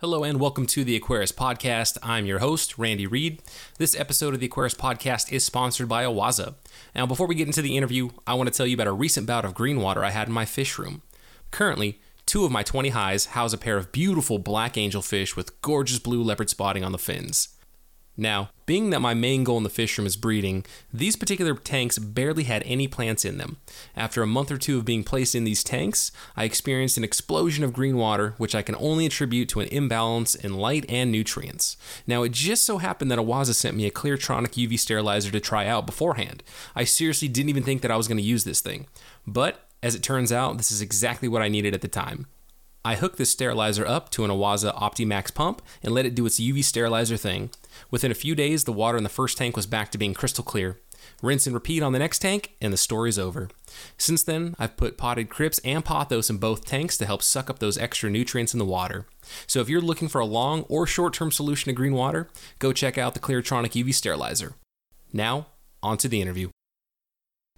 Hello and welcome to the Aquarist Podcast. I'm your host, Randy Reed. This episode of the Aquarist Podcast is sponsored by OASE. Now, before we get into the interview, I want to tell you about a recent bout of green water I had in my fish room. Currently, two of my 20 highs house a pair of beautiful black angelfish with gorgeous blue leopard spotting on the fins. Now, being that my main goal in the fish room is breeding, these particular tanks barely had any plants in them. After a month or two of being placed in these tanks, I experienced an explosion of green water, which I can only attribute to an imbalance in light and nutrients. Now, it just so happened that OASE sent me a Cleartronic UV sterilizer to try out beforehand. I seriously didn't even think that I was going to use this thing. But, as it turns out, this is exactly what I needed at the time. I hooked this sterilizer up to an OASE OptiMax pump and let it do its UV sterilizer thing. Within a few days, the water in the first tank was back to being crystal clear. Rinse and repeat on the next tank, and the story's over. Since then, I've put potted crypts and pothos in both tanks to help suck up those extra nutrients in the water. So if you're looking for a long or short term solution to green water, go check out the Cleartronic UV Sterilizer. Now, on to the interview.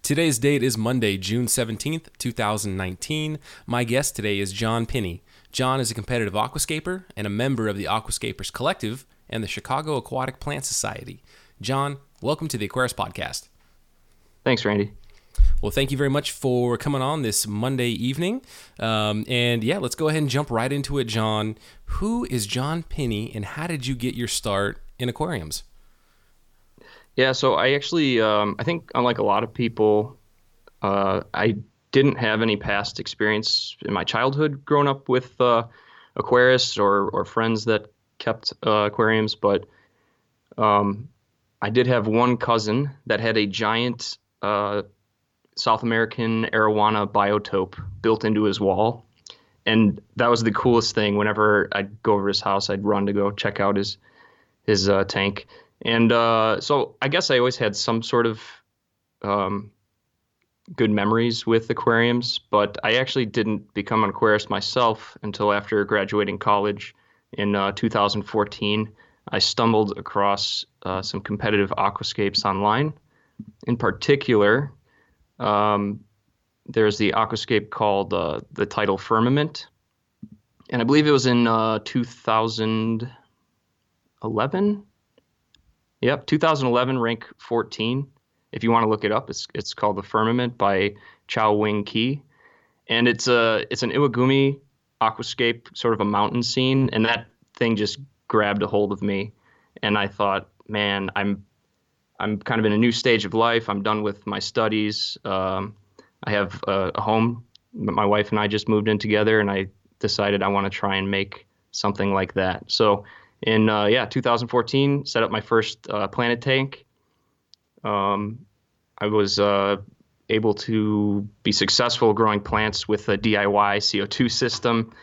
Today's date is Monday, June 17th, 2019. My guest today is John Pini. John is a competitive aquascaper and a member of the Aquascapers Collective, and the Chicago Aquatic Plant Society. John, welcome to the Aquarist Podcast. Thanks, Randy. Well, thank you very much for coming on this Monday evening. Um, and yeah, let's go ahead and jump right into it, John. Who is John Pini, and how did you get your start in aquariums? Yeah, so I actually, um, I think unlike a lot of people, uh, I didn't have any past experience in my childhood growing up with uh, Aquarius or, or friends that kept uh, aquariums, but um, I did have one cousin that had a giant uh, South American arowana biotope built into his wall. And that was the coolest thing. Whenever I'd go over his house, I'd run to go check out his his uh, tank. And uh, so I guess I always had some sort of um, good memories with aquariums, but I actually didn't become an aquarist myself until after graduating college in uh, 2014, I stumbled across uh, some competitive aquascapes online. In particular, um, there's the aquascape called uh, the Tidal Firmament, and I believe it was in uh, 2011. Yep, 2011, rank 14. If you want to look it up, it's it's called the Firmament by Chow Wing Ki, and it's a it's an Iwagumi aquascape, sort of a mountain scene, and that thing just grabbed a hold of me, and I thought, man, I'm I'm kind of in a new stage of life. I'm done with my studies. Um, I have a, a home. My wife and I just moved in together, and I decided I want to try and make something like that. So in uh, yeah 2014, set up my first uh, planted tank. Um, I was uh, able to be successful growing plants with a DIY CO2 system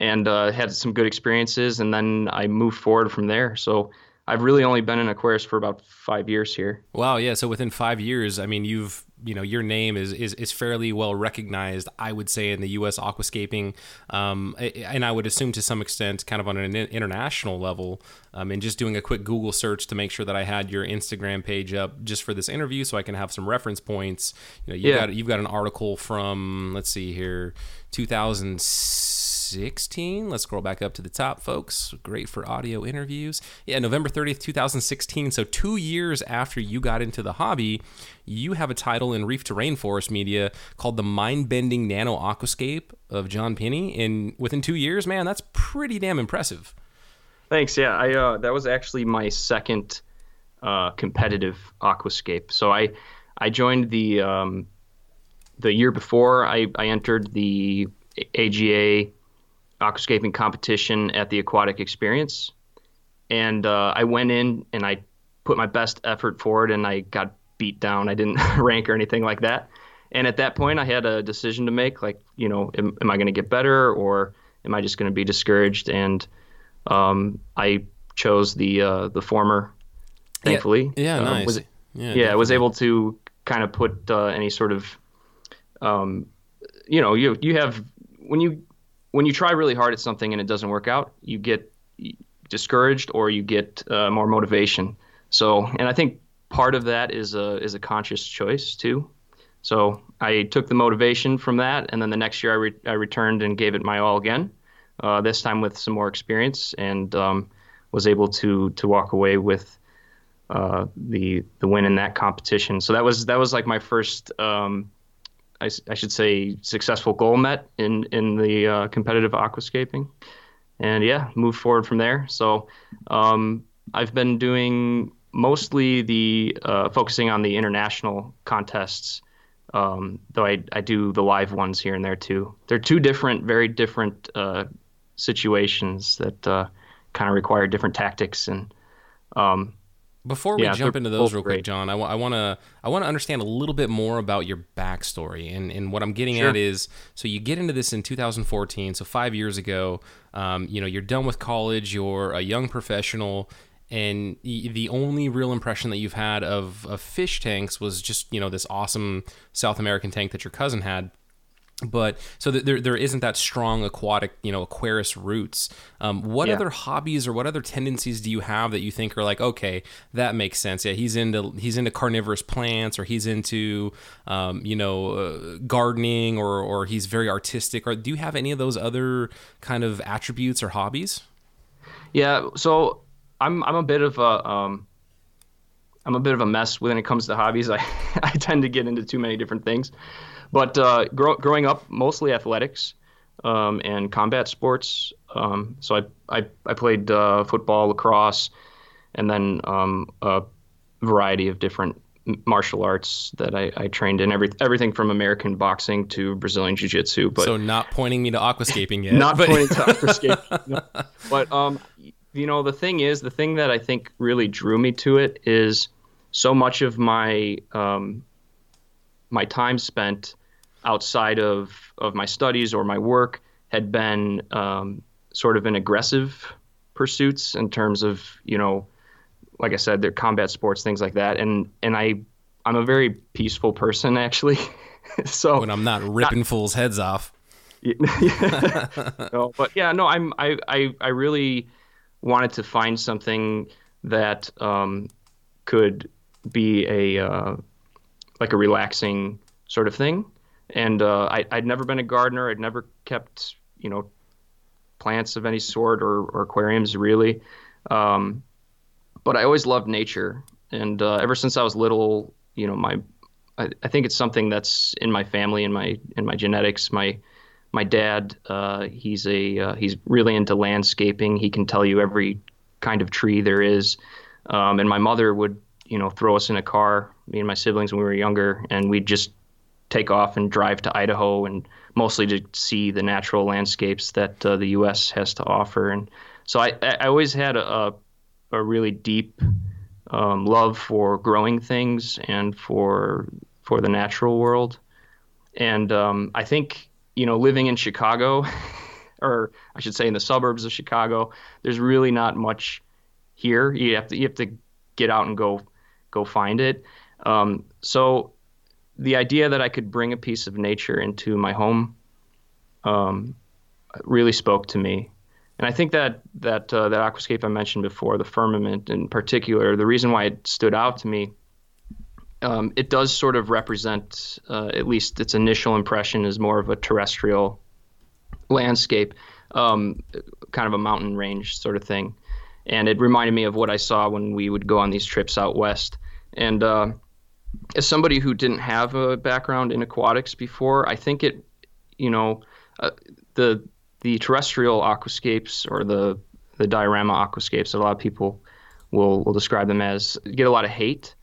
and uh, had some good experiences. And then I moved forward from there. So I've really only been in Aquarius for about five years here. Wow, yeah. So within five years, I mean, you've you know your name is is, is fairly well recognized. I would say in the U.S. aquascaping, um, and I would assume to some extent, kind of on an international level. Um, and just doing a quick Google search to make sure that I had your Instagram page up just for this interview, so I can have some reference points. You know, you yeah. got you've got an article from let's see here, 2006 2016. Let's scroll back up to the top, folks. Great for audio interviews. Yeah, November 30th, 2016. So, two years after you got into the hobby, you have a title in Reef to Rainforest Media called The Mind Bending Nano Aquascape of John Pini. And within two years, man, that's pretty damn impressive. Thanks. Yeah, I uh, that was actually my second uh, competitive aquascape. So I I joined the um, the year before I, I entered the AGA aquascaping competition at the Aquatic Experience, and uh, I went in and I put my best effort forward, and I got beat down. I didn't rank or anything like that. And at that point, I had a decision to make. Like, you know, am, am I going to get better, or am I just going to be discouraged? And um, I chose the uh, the former. Thankfully, yeah, yeah uh, nice. Was, yeah, yeah, I was able to kind of put uh, any sort of, um, you know, you you have when you when you try really hard at something and it doesn't work out, you get discouraged or you get uh, more motivation. So, and I think part of that is a is a conscious choice too. So I took the motivation from that, and then the next year I, re- I returned and gave it my all again. uh, this time with some more experience, and um, was able to to walk away with uh, the the win in that competition. So that was that was like my first, um, I, I, should say, successful goal met in in the uh, competitive aquascaping, and yeah, moved forward from there. So um, I've been doing mostly the uh, focusing on the international contests. Um, though I, I do the live ones here and there too. They're two different, very different uh, situations that uh, kind of require different tactics and um, before we yeah, jump into those real quick, John, I, w- I want to I want to understand a little bit more about your backstory, and and what I'm getting sure. at is so you get into this in 2014, so five years ago. Um, you know, you're done with college, you're a young professional, and the only real impression that you've had of, of fish tanks was just you know this awesome South American tank that your cousin had but so there there isn't that strong aquatic you know aquarius roots um, what yeah. other hobbies or what other tendencies do you have that you think are like okay that makes sense yeah he's into he's into carnivorous plants or he's into um, you know uh, gardening or or he's very artistic or do you have any of those other kind of attributes or hobbies yeah so i'm i'm a bit of a um, I'm a bit of a mess when it comes to hobbies. I, I tend to get into too many different things. But uh, grow, growing up, mostly athletics um, and combat sports. Um, so I, I, I played uh, football, lacrosse, and then um, a variety of different martial arts that I, I, trained in every, everything from American boxing to Brazilian Jiu Jitsu. But so not pointing me to aquascaping yet. not but... pointing to aquascaping. no. But um, you know, the thing is, the thing that I think really drew me to it is so much of my um, my time spent outside of, of my studies or my work had been um, sort of in aggressive pursuits in terms of you know like I said, they're combat sports, things like that. And and I I'm a very peaceful person actually. so when I'm not ripping not, fools' heads off. Yeah, no, but yeah, no, I'm I, I I really wanted to find something that um, could be a uh, like a relaxing sort of thing and uh, I, would never been a gardener. I'd never kept, you know, plants of any sort or, or aquariums really. Um, but I always loved nature, and uh, ever since I was little, you know, my I, I, think it's something that's in my family, in my in my genetics. My my dad, uh, he's a uh, he's really into landscaping. He can tell you every kind of tree there is. Um, and my mother would, you know, throw us in a car, me and my siblings when we were younger, and we'd just take off and drive to Idaho and mostly to see the natural landscapes that uh, the U.S. has to offer. And so I, I always had a, a really deep um, love for growing things and for for the natural world. And um, I think you know living in Chicago, or I should say in the suburbs of Chicago, there's really not much here. You have to you have to get out and go go find it. Um, so the idea that I could bring a piece of nature into my home um, really spoke to me. And I think that that uh, that aquascape I mentioned before, the firmament in particular, the reason why it stood out to me, um, it does sort of represent, uh, at least its initial impression, is more of a terrestrial landscape, um, kind of a mountain range sort of thing. And it reminded me of what I saw when we would go on these trips out west. And uh, as somebody who didn't have a background in aquatics before, I think it, you know, uh, the the terrestrial aquascapes or the the diorama aquascapes, that a lot of people will will describe them as get a lot of hate,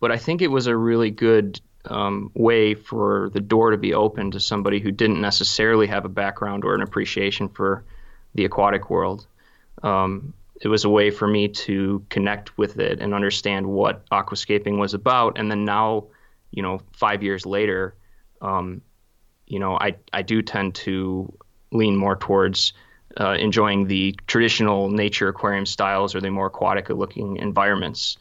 but I think it was a really good um, way for the door to be open to somebody who didn't necessarily have a background or an appreciation for the aquatic world. Um, it was a way for me to connect with it and understand what aquascaping was about. And then now, you know, five years later, um, you know, I, I do tend to lean more towards uh, enjoying the traditional nature aquarium styles or the more aquatic looking environments.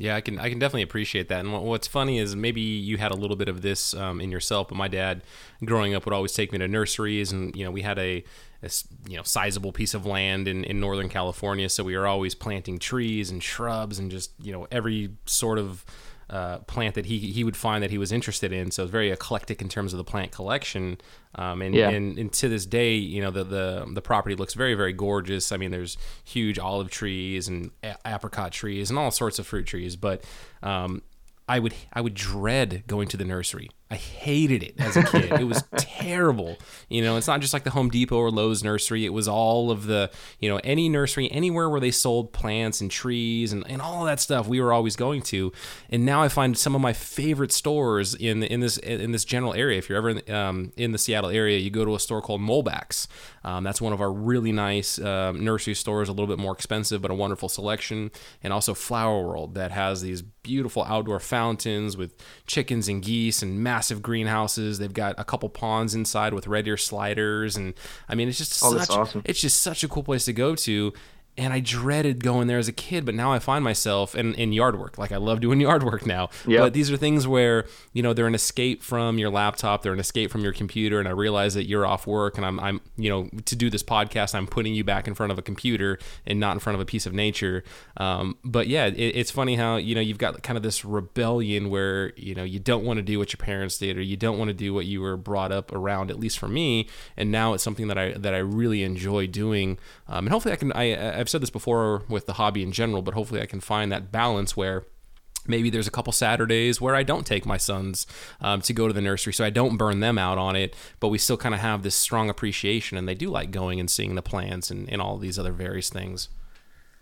Yeah, I can I can definitely appreciate that. And what's funny is maybe you had a little bit of this um, in yourself, but my dad, growing up, would always take me to nurseries, and you know we had a, a you know sizable piece of land in, in Northern California, so we were always planting trees and shrubs and just you know every sort of uh, plant that he he would find that he was interested in. So it's very eclectic in terms of the plant collection. Um, and, Yeah. and and to this day, you know the, the the property looks very very gorgeous. I mean, there's huge olive trees and a- apricot trees and all sorts of fruit trees. But um, I would I would dread going to the nursery. I hated it as a kid. it was terrible. You know, it's not just like the Home Depot or Lowe's nursery. It was all of the, you know, any nursery, anywhere where they sold plants and trees and, and all that stuff we were always going to. And now I find some of my favorite stores in in this in this general area. If you're ever in, um, in the Seattle area, you go to a store called Molbak's. Um, that's one of our really nice um, nursery stores, a little bit more expensive, but a wonderful selection. And also Flower World that has these beautiful outdoor fountains with chickens and geese and massive greenhouses. They've got a couple ponds inside with red ear sliders, and I mean, it's just Oh, such, awesome. it's just such a cool place to go to. And I dreaded going there as a kid, but now I find myself in, in yard work. Like I love doing yard work now. Yep. But these are things where you know they're an escape from your laptop, they're an escape from your computer, and I realize that you're off work, and I'm I'm you know to do this podcast, I'm putting you back in front of a computer and not in front of a piece of nature. Um, but yeah, it, it's funny how you know you've got kind of this rebellion where you know you don't want to do what your parents did, or you don't want to do what you were brought up around. At least for me, and now it's something that I that I really enjoy doing, um, and hopefully I can. I I've said this before with the hobby in general, but hopefully I can find that balance where maybe there's a couple Saturdays where I don't take my sons um, to go to the nursery, so I don't burn them out on it. But we still kind of have this strong appreciation, and they do like going and seeing the plants and, and all these other various things.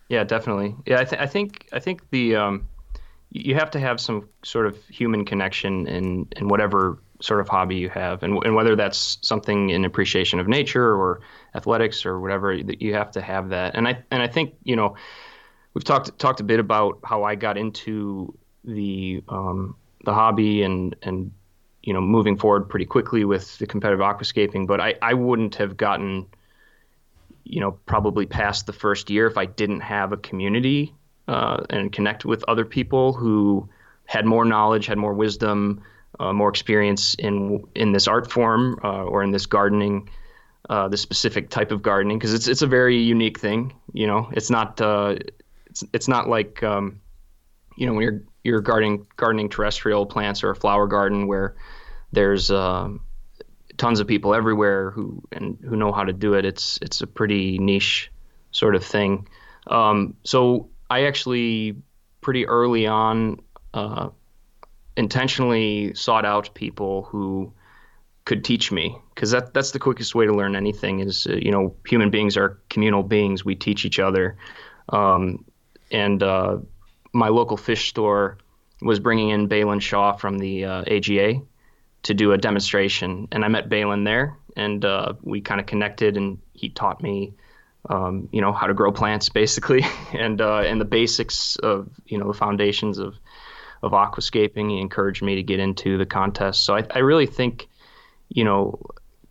Yeah, definitely. Yeah, I, th- I think I think the um, you have to have some sort of human connection in in whatever sort of hobby you have, and and whether that's something in appreciation of nature or athletics or whatever, that you have to have that. And I and I think you know we've talked talked a bit about how I got into the um, the hobby and and you know moving forward pretty quickly with the competitive aquascaping, but I I wouldn't have gotten you know, probably past the first year if I didn't have a community uh, and connect with other people who had more knowledge, had more wisdom, uh, more experience in in this art form uh, or in this gardening, uh, this specific type of gardening, because it's it's a very unique thing. You know, it's not uh, it's it's not like um, you know when you're you're gardening gardening terrestrial plants or a flower garden where there's um, tons of people everywhere who and who know how to do it. It's it's a pretty niche sort of thing. Um, so I actually pretty early on uh, intentionally sought out people who could teach me because that that's the quickest way to learn anything is uh, you know human beings are communal beings. We teach each other. Um, and uh, my local fish store was bringing in Balin Shaw from the uh, AGA to do a demonstration, and I met Balin there, and uh, we kind of connected, and he taught me, um, you know, how to grow plants basically, and uh, and the basics of you know the foundations of of aquascaping. He encouraged me to get into the contest, so I, I really think, you know,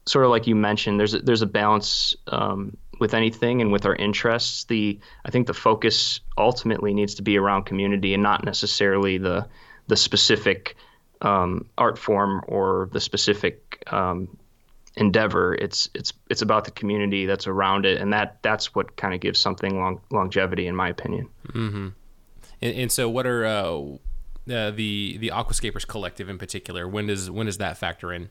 sort of like you mentioned, there's a, there's a balance um, with anything and with our interests. The I think the focus ultimately needs to be around community and not necessarily the the specific um, art form or the specific um, endeavor. It's it's it's about the community that's around it, and that that's what kind of gives something long, longevity, in my opinion. And, and so, what are uh, uh, the the Aquascapers Collective in particular? When does when does that factor in?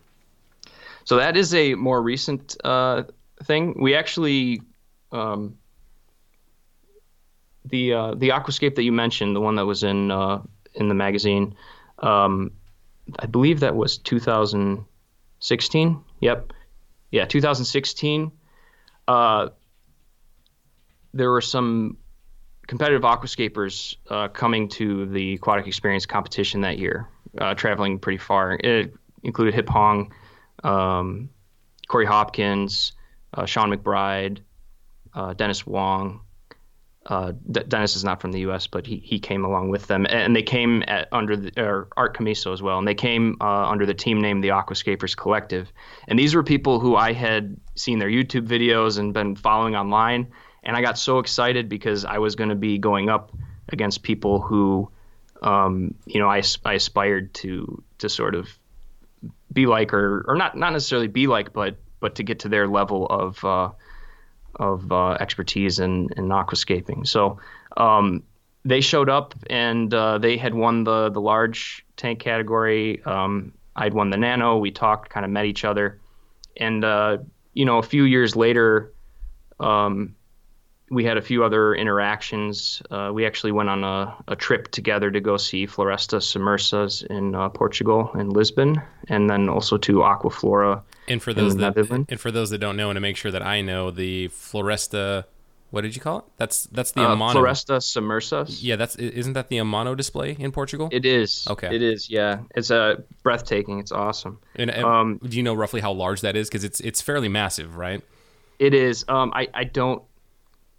So that is a more recent uh, thing. We actually um, the uh, the aquascape that you mentioned, the one that was in uh, in the magazine, um, I believe that was 2016. Yep, yeah, 2016. Uh, there were some competitive aquascapers uh, coming to the aquatic experience competition that year, uh, traveling pretty far. It included Hip Hong, um, Corey Hopkins, uh, Sean McBride, uh, Dennis Wong. Uh, D- Dennis is not from the U.S., but he, he came along with them, and they came at, under the, or Art Camiso as well, and they came uh, under the team name the Aquascapers Collective. And these were people who I had seen their YouTube videos and been following online, and I got so excited because I was going to be going up against people who, um, you know, I, I aspired to to sort of be like, or or not not necessarily be like, but but to get to their level of uh, of uh, expertise in, in aquascaping. So um, they showed up and uh, they had won the the large tank category. Um, I'd won the nano. We talked, kind of met each other, and uh, you know, a few years later, um, we had a few other interactions. Uh, we actually went on a, a, trip together to go see Florestas Submersas in uh, Portugal in Lisbon, and then also to Aquaflora. And for those that and for those that don't know, and to make sure that I know, the Floresta, what did you call it? That's that's the uh, Amano. Florestas Submersas. Yeah, that's isn't that the Amano display in Portugal? It is. Okay. It is. Yeah, it's a uh, breathtaking. It's awesome. And, um, do you know roughly how large that is? Because it's it's fairly massive, right? It is. Um, I I don't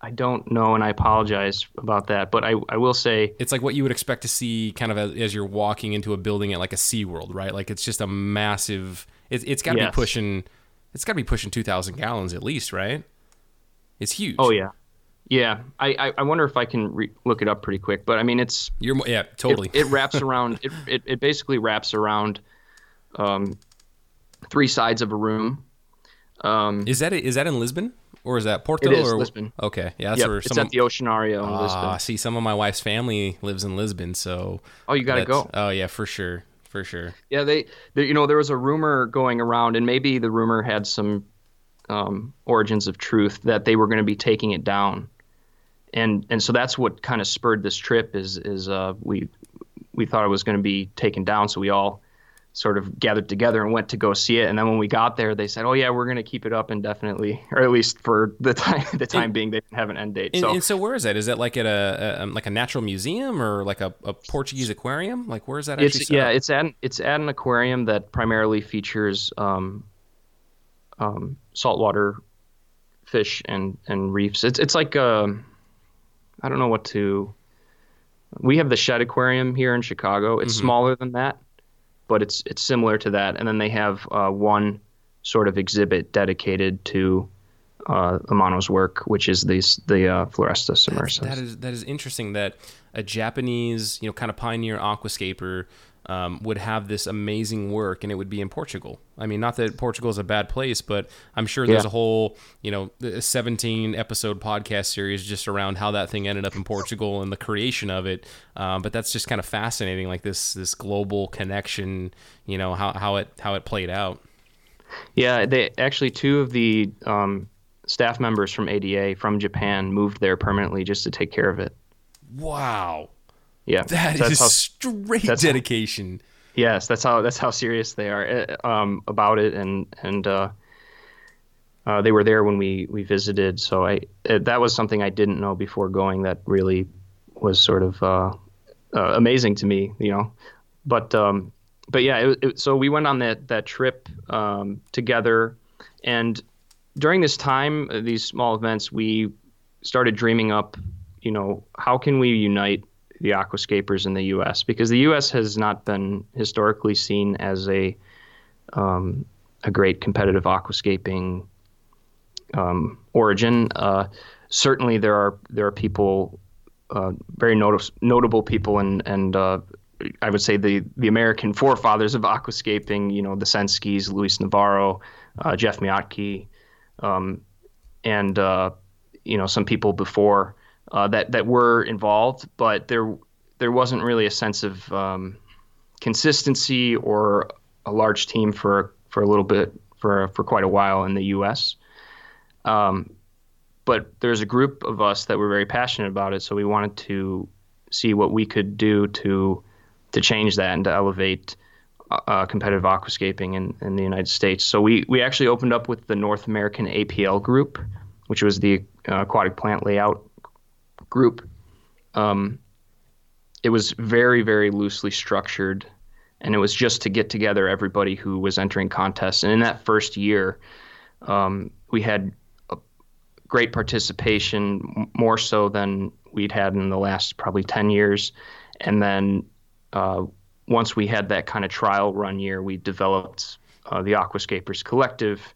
I don't know, and I apologize about that. But I, I will say it's like what you would expect to see, kind of as, as you're walking into a building at like a SeaWorld, right? Like it's just a massive. It's it's got to yes. be pushing. It's got to be pushing two thousand gallons at least, right? It's huge. Oh yeah, yeah. I I, I wonder if I can re- look it up pretty quick. But I mean, it's you're yeah totally. It, it wraps around. it, it it basically wraps around, um, three sides of a room. Um, is that is that in Lisbon? Or is that Porto? It is or, Lisbon. Okay, yeah, that's yep, where it's at the Oceanario in uh. See, some of my wife's family lives in Lisbon, so oh, you got to go. Oh yeah, for sure, for sure. Yeah, they, they, you know, there was a rumor going around, and maybe the rumor had some um, origins of truth that they were going to be taking it down, and and so that's what kind of spurred this trip. Is is uh, we we thought it was going to be taken down, so we all sort of gathered together and went to go see it. And then when we got there, they said, "Oh yeah, we're going to keep it up indefinitely, or at least for the time the time and, being. They didn't have an end date." And, so, and so where is that? Is that like at a, a um, like a natural museum or like a, a Portuguese aquarium? Like where is that? It's yeah, it's at it's at an aquarium that primarily features um, um, saltwater fish and and reefs. It's it's like uh, I don't know what to. We have the Shedd Aquarium here in Chicago. It's mm-hmm. smaller than that but it's it's similar to that. And then they have uh, one sort of exhibit dedicated to uh, Amano's work, which is these the uh, Florestas submersas. That is that is interesting that a Japanese you know kind of pioneer aquascaper um, would have this amazing work and it would be in Portugal. I mean, not that Portugal is a bad place, but I'm sure there's yeah. a whole, you know, 17 episode podcast series just around how that thing ended up in Portugal and the creation of it. Um, but that's just kind of fascinating, like this this global connection, you know, how, how it how it played out. Yeah, they actually two of the um, staff members from ADA from Japan moved there permanently just to take care of it. Wow. Yeah, that is how, straight dedication. How, yes, that's how that's how serious they are eh, um, about it, and and uh, uh, they were there when we we visited. So I it, eh, that was something I didn't know before going. That really was sort of uh, uh amazing to me, you know. But um, but yeah, it, it, so we went on that that trip um, together, and during this time, uh, these small events, we started dreaming up, you know, how can we unite the aquascapers in the U.S. because the U.S. has not been historically seen as a um, a great competitive aquascaping um, origin. Uh, certainly, there are there are people, uh, very not- notable people, and and uh, I would say the the American forefathers of aquascaping. You know, the Senskes, Luis Navarro, uh, Jeff Miotke, um, and uh, you know some people before uh, that that were involved, but there there wasn't really a sense of um, consistency or a large team for for a little bit for for quite a while in the U.S. Um, but there's a group of us that were very passionate about it, so we wanted to see what we could do to to change that and to elevate uh, competitive aquascaping in, in the United States. So we we actually opened up with the North American APL group, which was the uh, aquatic plant layout group. Um, it was very, very loosely structured, and it was just to get together everybody who was entering contests. And in that first year, um, we had great participation, more so than we'd had in the last probably 10 years. And then uh, once we had that kind of trial run year, we developed uh, the Aquascapers Collective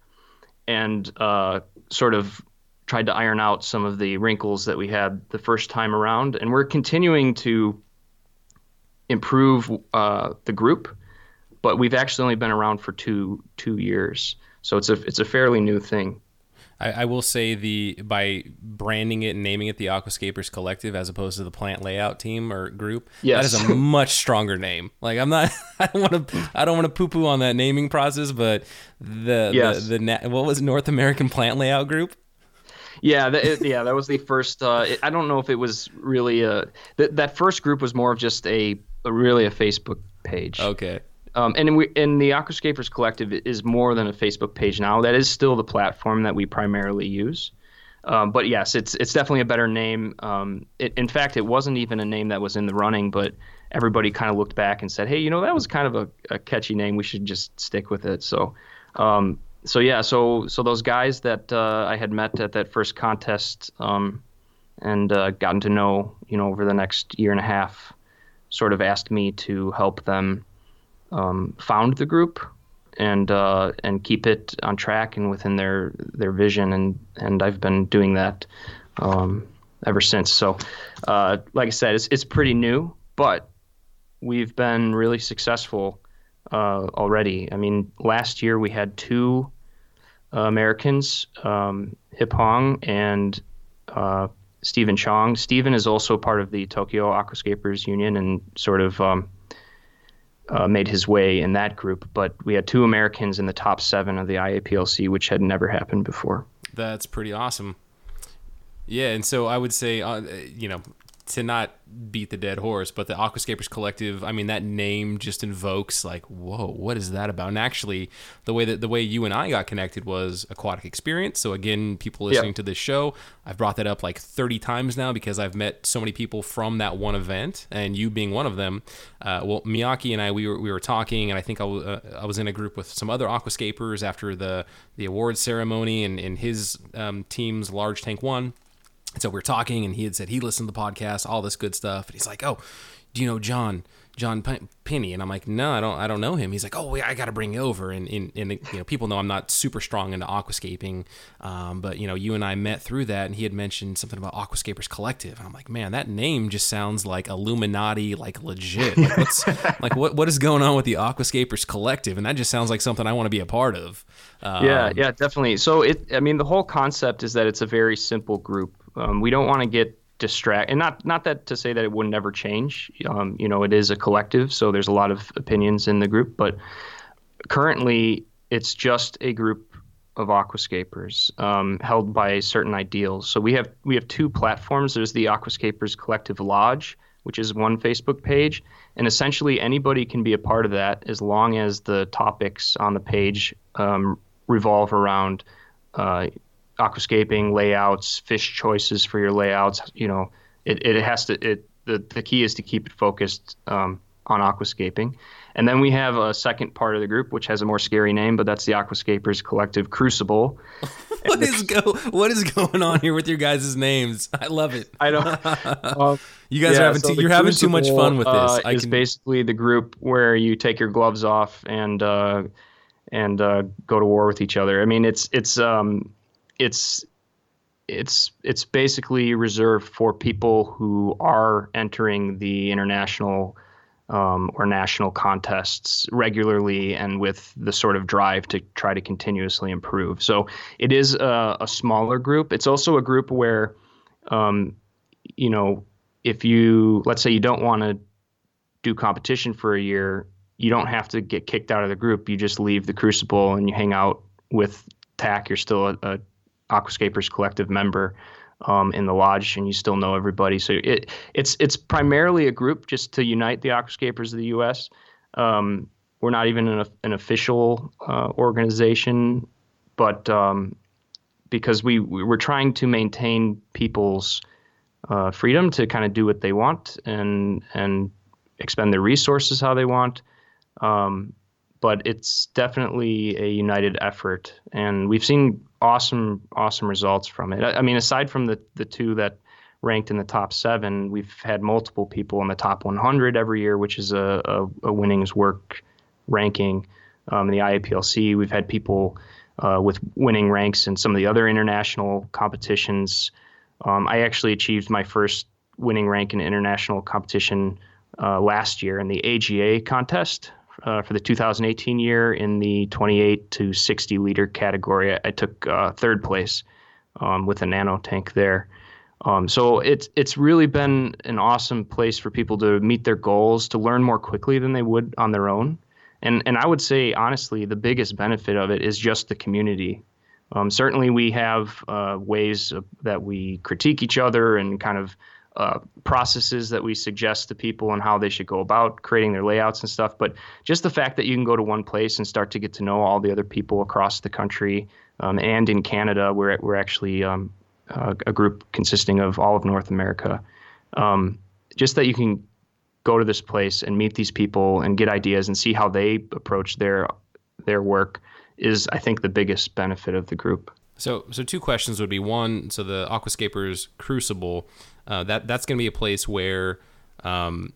and uh, sort of tried to iron out some of the wrinkles that we had the first time around, and we're continuing to improve uh, the group. But we've actually only been around for two two years, so it's a it's a fairly new thing. I, I, will say the by branding it and naming it the Aquascapers Collective as opposed to the Plant Layout Team or group. Yes. that is a much stronger name. Like I'm not, I don't want to, I don't want to poo poo on that naming process, but the yes. the, the what was North American Plant Layout Group. Yeah, that, it, yeah, that was the first. Uh, it, I don't know if it was really a that that first group was more of just a, a really a Facebook page. Okay. Um, and we and the Aquascapers Collective is more than a Facebook page now. That is still the platform that we primarily use. Um, but yes, it's it's definitely a better name. Um, it, in fact, it wasn't even a name that was in the running, but everybody kind of looked back and said, "Hey, you know, that was kind of a, a catchy name. We should just stick with it." So, um, so yeah, so so those guys that uh, I had met at that first contest um, and uh, gotten to know, you know, over the next year and a half, sort of asked me to help them um, found the group and uh, and keep it on track and within their their vision and and I've been doing that um, ever since. So, uh, like I said, it's it's pretty new, but we've been really successful uh, already. I mean, last year we had two uh, Americans, um, Hip Hong and uh, Stephen Chong. Stephen is also part of the Tokyo Aquascapers Union and sort of um, uh, made his way in that group. But we had two Americans in the top seven of the IAPLC, which had never happened before. That's pretty awesome. Yeah, and so I would say, uh, you know, to not beat the dead horse, but the Aquascapers Collective, I mean, that name just invokes like, whoa, what is that about? And actually, the way that the way you and I got connected was aquatic experience. So again, people listening to this show, I've brought that up like 30 times now because I've met so many people from that one event, and you being one of them. Uh, well, Miyaki and I, we were we were talking, and I think I, w- uh, I was in a group with some other aquascapers after the the awards ceremony, and, and his um, team's large tank won and so we are talking, and he had said he listened to the podcast, all this good stuff. And he's like, "Oh, do you know John John Pini?" And I'm like, "No, I don't. I don't know him." He's like, "Oh, I got to bring you over." And, and, and you know, people know I'm not super strong into aquascaping, um, but you know, you and I met through that, and he had mentioned something about Aquascapers Collective, and I'm like, "Man, that name just sounds like Illuminati, like legit. Like, what's like what what is going on with the Aquascapers Collective?" And that just sounds like something I want to be a part of. Um, yeah, yeah, definitely. So it, I mean, the whole concept is that it's a very simple group um, we don't want to get distracted, and not not that to say that it would never change. Um, you know, it is a collective, so there's a lot of opinions in the group, but currently it's just a group of aquascapers um, held by certain ideals. So we have we have two platforms. There's the Aquascapers Collective Lodge, which is one Facebook page, and essentially anybody can be a part of that as long as the topics on the page um, revolve around uh, aquascaping layouts, fish choices for your layouts. You know, it, it has to. It the the key is to keep it focused um, on aquascaping. And then we have a second part of the group, which has a more scary name, but that's the Aquascapers Collective Crucible. what is go What is going on here with your guys' names? I love it. I don't. Um, you guys yeah, are having so too, you're having too much fun with this. Uh, I is can... basically the group where you take your gloves off and uh, and uh, go to war with each other. I mean, it's it's um, it's it's it's basically reserved for people who are entering the international um, or national contests regularly and with the sort of drive to try to continuously improve. So it is a, a smaller group. It's also a group where, um, you know, if you let's say you don't want to do competition for a year, you don't have to get kicked out of the group. You just leave the Crucible and you hang out with TAC. You're still a, a Aquascapers Collective member um, in the lodge, and you still know everybody. So it it's it's primarily a group just to unite the Aquascapers of the U.S. Um, we're not even an, an official uh, organization, but um, because we we're trying to maintain people's uh, freedom to kind of do what they want and and expend their resources how they want. Um, but it's definitely a united effort, and we've seen awesome, awesome results from it. I, I mean, aside from the the two that ranked in the top seven, we've had multiple people in the top 100 every year, which is a, a, a winnings work ranking. Um, in the IAPLC, we've had people uh, with winning ranks in some of the other international competitions. Um, I actually achieved my first winning rank in international competition uh, last year in the AGA contest uh, for the 2018 year in the 28 to 60 liter category. I, took uh, third place um, with a nano tank there. Um, so it's it's really been an awesome place for people to meet their goals, to learn more quickly than they would on their own. And and I would say honestly, the biggest benefit of it is just the community. Um, certainly, we have uh, ways that we critique each other and kind of uh, processes that we suggest to people and how they should go about creating their layouts and stuff. But just the fact that you can go to one place and start to get to know all the other people across the country um, and in Canada, we're we're actually um, uh, a group consisting of all of North America. Um, just that you can go to this place and meet these people and get ideas and see how they approach their their work is, I think, the biggest benefit of the group. So, so two questions would be one. So the Aquascapers Crucible, uh, that that's going to be a place where, um,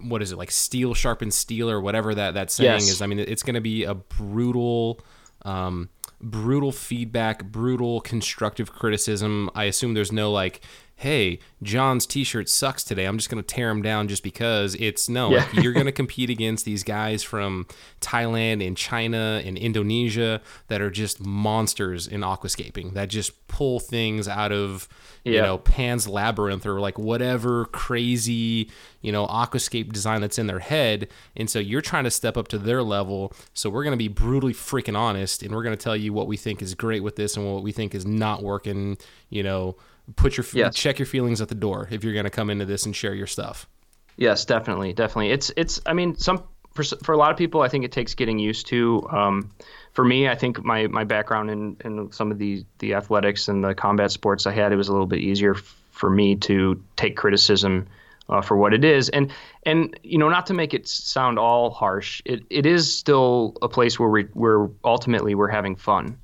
what is it like steel sharpens steel or whatever that that saying yes. is. I mean, it's going to be a brutal. Um, brutal feedback, brutal constructive criticism. I assume there's no like, hey, John's t-shirt sucks today. I'm just going to tear him down just because it's no, yeah. like, you're going to compete against these guys from Thailand and China and Indonesia that are just monsters in aquascaping that just pull things out of, yeah. you know, Pan's Labyrinth or like whatever crazy, you know, aquascape design that's in their head. And so you're trying to step up to their level. So we're going to be brutally freaking honest and we're going to tell you what we think is great with this and what we think is not working, you know, put your yes. check your feelings at the door if you're going to come into this and share your stuff. Yes, definitely, definitely. It's it's. I mean, some for for a lot of people, I think it takes getting used to. Um, for me, I think my my background in in some of the the athletics and the combat sports I had, it was a little bit easier for me to take criticism. Uh, for what it is, and and you know, not to make it sound all harsh, it, it is still a place where we where ultimately we're having fun.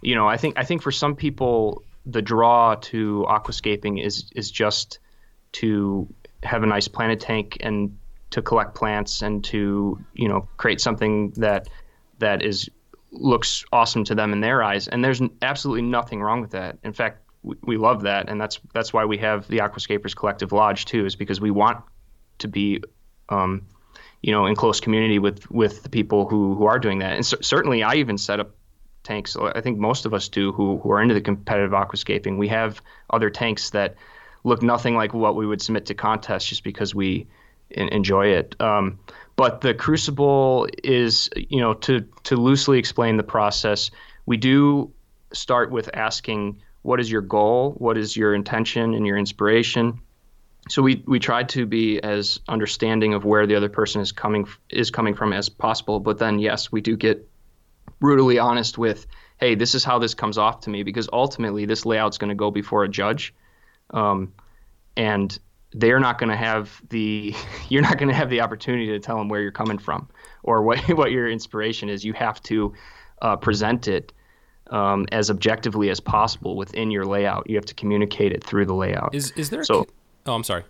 You know, I think I think for some people, the draw to aquascaping is is just to have a nice planted tank and to collect plants and to you know create something that that is looks awesome to them in their eyes. And there's absolutely nothing wrong with that. In fact we, we love that. And that's that's why we have the aquascapers collective lodge too is because we want to be um, you know in close community with with the people who who are doing that. And c- certainly i even set up tanks. I think most of us do who, who are into the competitive aquascaping. We have other tanks that look nothing like what we would submit to contests just because we in, enjoy it. Um, but the crucible is, you know, to to loosely explain the process, we do start with asking what is your goal, what is your intention and your inspiration. So we we try to be as understanding of where the other person is coming is coming from as possible. But then yes, we do get brutally honest with, hey, this is how this comes off to me, because ultimately this layout's going to go before a judge, um, and they're not going to have the you're not going to have the opportunity to tell them where you're coming from or what what your inspiration is. You have to uh, present it. Um, as objectively as possible within your layout. You have to communicate it through the layout. Is is there? So, oh, I'm sorry.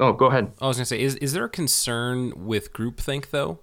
Oh, go ahead. I was gonna say, is is there a concern with groupthink though?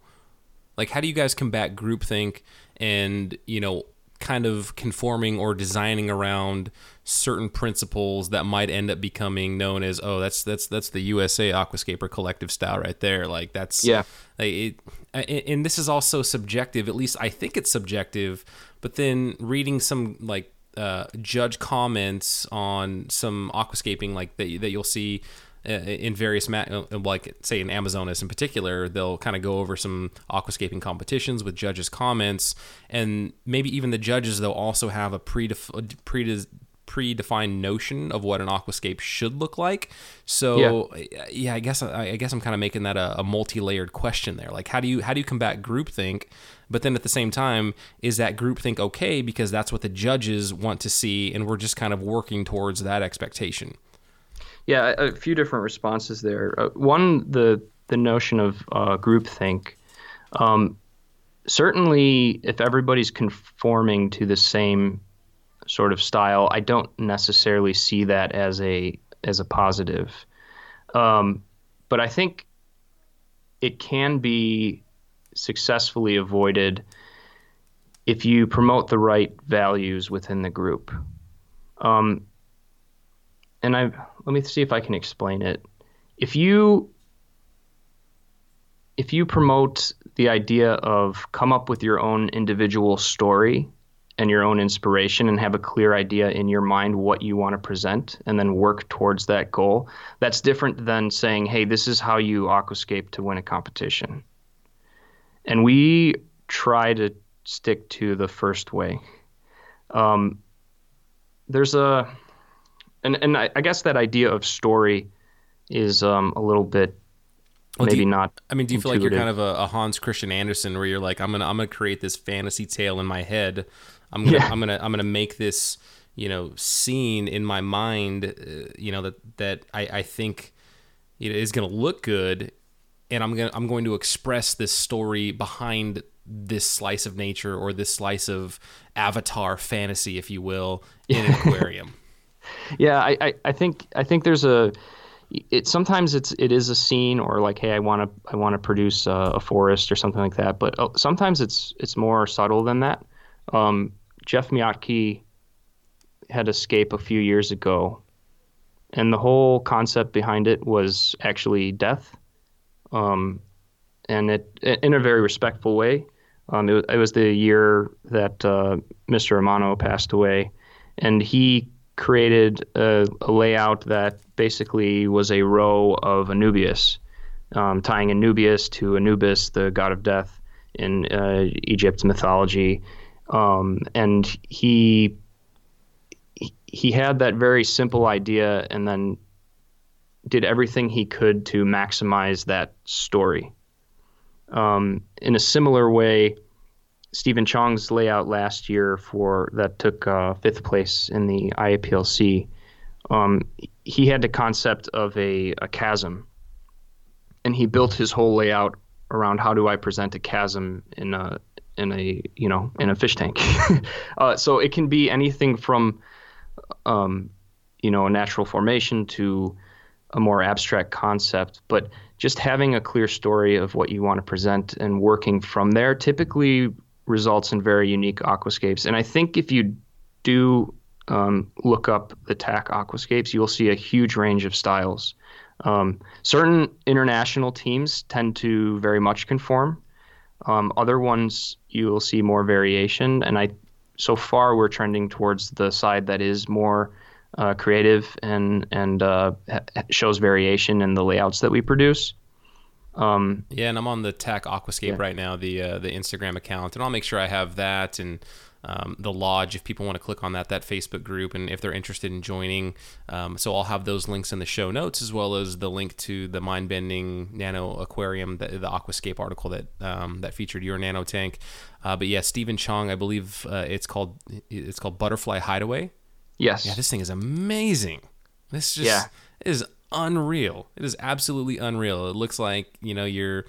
Like, how do you guys combat groupthink and, you know, kind of conforming or designing around certain principles that might end up becoming known as oh that's that's that's the USA aquascaper collective style right there? Like that's yeah. like it, and this is also subjective at least I think it's subjective but then reading some like uh, judge comments on some aquascaping like that that you'll see in various ma- uh, like say in Amazonas in particular, they'll kind of go over some aquascaping competitions with judges' comments, and maybe even the judges they'll also have a predef- predef- predefined notion of what an aquascape should look like. So yeah, yeah I guess I, guess I'm kind of making that a, a, multi-layered question there. Like how do you how do you combat groupthink? But then at the same time, is that groupthink okay because that's what the judges want to see, and we're just kind of working towards that expectation? Yeah, a, few different responses there. Uh, one, the the notion of uh, groupthink. Um, certainly, if everybody's conforming to the same sort of style, I don't necessarily see that as a as a positive. Um, but I think it can be successfully avoided if you promote the right values within the group. Um, and I let me see if I can explain it. If you if you promote the idea of come up with your own individual story and your own inspiration and have a clear idea in your mind what you want to present and then work towards that goal, that's different than saying, hey, this is how you aquascape to win a competition. And we try to stick to the first way. Um, there's a, and, and I, I guess that idea of story is um, a little bit well, maybe you, not. I mean, do you intuitive. feel like you're kind of a, a, Hans Christian Andersen, where you're like, I'm gonna I'm gonna create this fantasy tale in my head. I'm gonna yeah. I'm gonna I'm gonna make this you know scene in my mind, uh, you know that that I I think you know, is gonna look good, and I'm gonna I'm going to express this story behind this slice of nature or this slice of avatar fantasy, if you will, in an aquarium. Yeah, I, I, I think I think there's a it sometimes it's it is a scene or like hey I want to I want to produce a, a, forest or something like that but uh, sometimes it's it's more subtle than that um, Jeff Miotke had Escape a few years ago and the whole concept behind it was actually death um, and it in a very respectful way um, it, it, was the year that uh, Mr. Amano passed away and he created a, a, layout that basically was a row of Anubias, um, tying Anubias to Anubis, the god of death in uh, Egypt's mythology. Um, and he he had that very simple idea and then did everything he could to maximize that story. Um, in a similar way, Stephen Chong's layout last year for that took uh, fifth place in the IAPLC, um, he had the concept of a, a chasm, and he built his whole layout around how do I present a chasm in a in a you know in a fish tank. uh, so it can be anything from um, you know a natural formation to a more abstract concept, but just having a clear story of what you want to present and working from there typically results in very unique aquascapes. And I think if you do um, look up the TAC aquascapes, you'll see a huge range of styles. Um, certain international teams tend to very much conform. Um, other ones you will see more variation, and I so far we're trending towards the side that is more uh, creative and and uh, shows variation in the layouts that we produce. Um, yeah, and I'm on the TAC Aquascape yeah. right now, the uh, the Instagram account, and I'll make sure I have that and um, the lodge if people want to click on that that Facebook group and if they're interested in joining. Um, so I'll have those links in the show notes as well as the link to the mind bending nano aquarium, the, the Aquascape article that um, that featured your nano tank. Uh, but yeah, Stephen Chong, I believe uh, it's called it's called Butterfly Hideaway. Yes. Yeah, this thing is amazing. This just yeah. is unreal. It is absolutely unreal. It looks like you know you're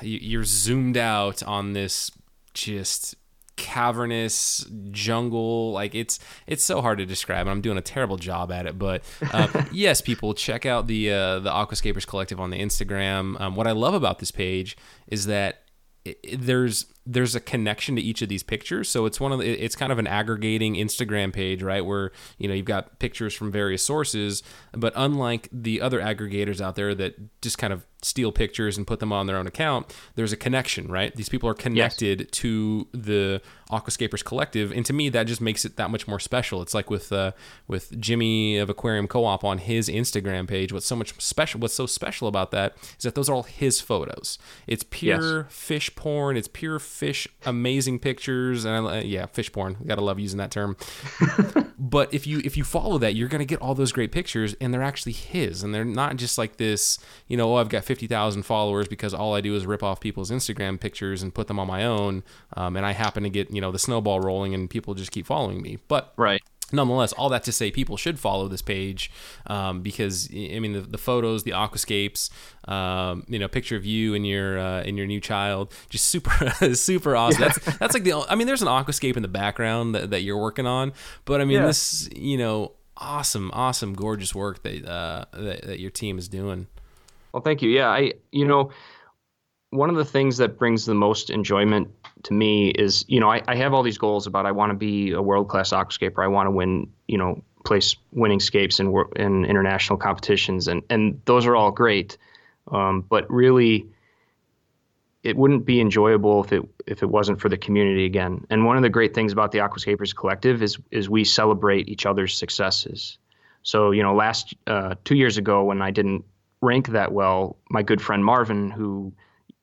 you're zoomed out on this just cavernous jungle like it's it's so hard to describe and i'm doing a terrible job at it but uh, yes people check out the uh, the aquascapers collective on the instagram um, what i love about this page is that it, it, there's there's a connection to each of these pictures. So it's one of the, it's kind of an aggregating instagram page right? Where you know you've got pictures from various sources. But unlike the other aggregators out there that just kind of steal pictures and put them on their own account there's a connection right? These people are connected yes. to the aquascapers collective. And to me that just makes it that much more special. It's like with uh, with jimmy of aquarium co-op on his instagram page what's so much special what's so special about that is that those are all his photos. It's pure yes. fish porn. It's pure fish amazing pictures and I, yeah fish porn. Gotta love using that term. But if you if you follow that you're gonna get all those great pictures and they're actually his and they're not just like this you know oh i've got 50000 followers because all i do is rip off people's instagram pictures and put them on my own um, and i happen to get you know the snowball rolling and people just keep following me. But right nonetheless, all that to say, people should follow this page um, because I mean the, the photos, the aquascapes, um, you know, picture of you and your uh, and your new child, just super super awesome. Yeah. That's that's like the I mean, there's an aquascape in the background that, that you're working on, but I mean yeah. this you know awesome awesome gorgeous work that, uh, that that your team is doing. Well, thank you. Yeah, I you know one of the things that brings the most enjoyment to me is, you know, I, I have all these goals about I want to be a world class aquascaper. I want to win, you know, place winning scapes in in international competitions, and and those are all great. Um, but really, it wouldn't be enjoyable if it if it wasn't for the community again. And one of the great things about the Aquascapers Collective is is we celebrate each other's successes. So you know, last uh, two years ago when I didn't rank that well, my good friend Marvin, who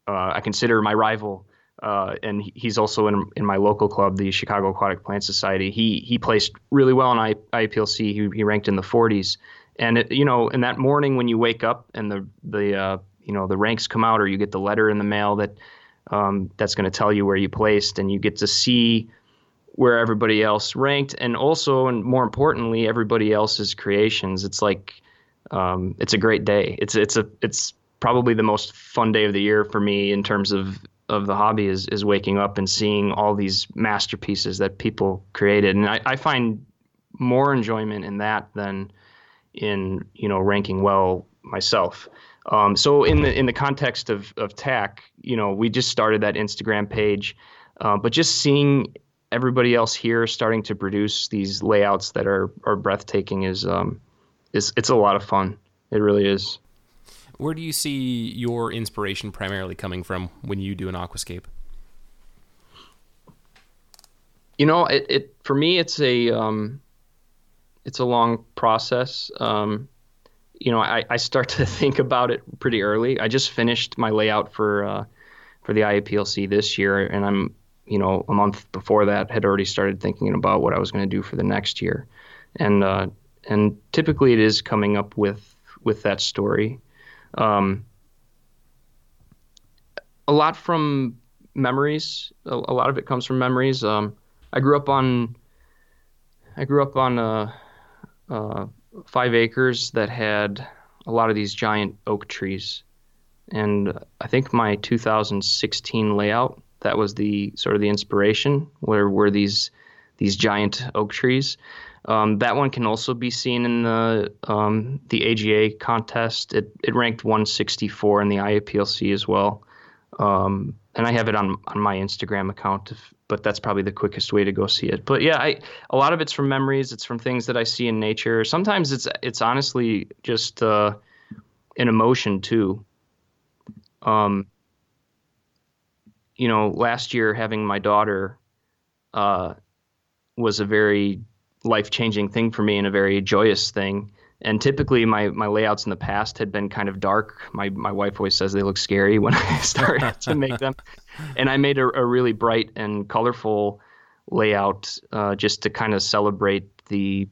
uh, I consider my rival, uh, and he's also in in my local club, the Chicago Aquatic Plant Society. He he placed really well in I, IAPLC. He, he ranked in the 40s, and it, you know, in that morning when you wake up and the the uh, you know the ranks come out or you get the letter in the mail that um, that's going to tell you where you placed and you get to see where everybody else ranked and also and more importantly everybody else's creations it's like um, it's a great day it's it's a it's probably the most fun day of the year for me in terms of of the hobby is is waking up and seeing all these masterpieces that people created and I, I find more enjoyment in that than in you know ranking well myself um, so in the in the context of of TAC, you know, we just started that Instagram page, uh, but just seeing everybody else here starting to produce these layouts that are are breathtaking is um, is it's a lot of fun. It really is. Where do you see your inspiration primarily coming from when you do an aquascape? You know, it, it for me it's a um, it's a long process. Um, you know, I, I start to think about it pretty early. I just finished my layout for uh, for the IAPLC this year, and I'm you know a month before that had already started thinking about what I was going to do for the next year, and uh, and typically it is coming up with with that story. Um, a lot from memories. A, a, lot of it comes from memories. Um, I grew up on I grew up on a, a five acres that had a lot of these giant oak trees. And I think my 2016 layout that was the sort of the inspiration where were these these giant oak trees. Um, that one can also be seen in the um, the AGA contest. It it ranked 164 in the IAPLC as well, um, and I have it on on my Instagram account if but that's probably the quickest way to go see it. But yeah, I a lot of it's from memories. It's from things that I see in nature. Sometimes it's it's honestly just uh, an emotion too. Um, you know, last year having my daughter uh, was a very life changing thing for me and a very joyous thing and typically my my layouts in the past had been kind of dark. My my wife always says they look scary when I start to make them, and I made a, a really bright and colorful layout uh, just to kind of celebrate the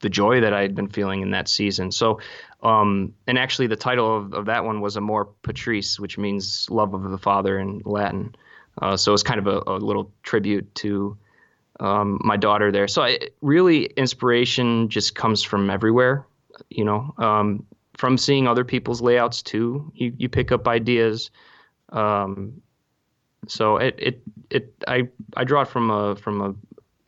the joy that I had been feeling in that season. So, um, and actually the title of, of that one was Amor Patris, which means love of the Father in Latin. Uh, so it's kind of a, a little tribute to um, my daughter there. So I, really, inspiration just comes from everywhere you know, um, from seeing other people's layouts too, you, you pick up ideas. Um, so it, it, it, I, I draw it from a, from a,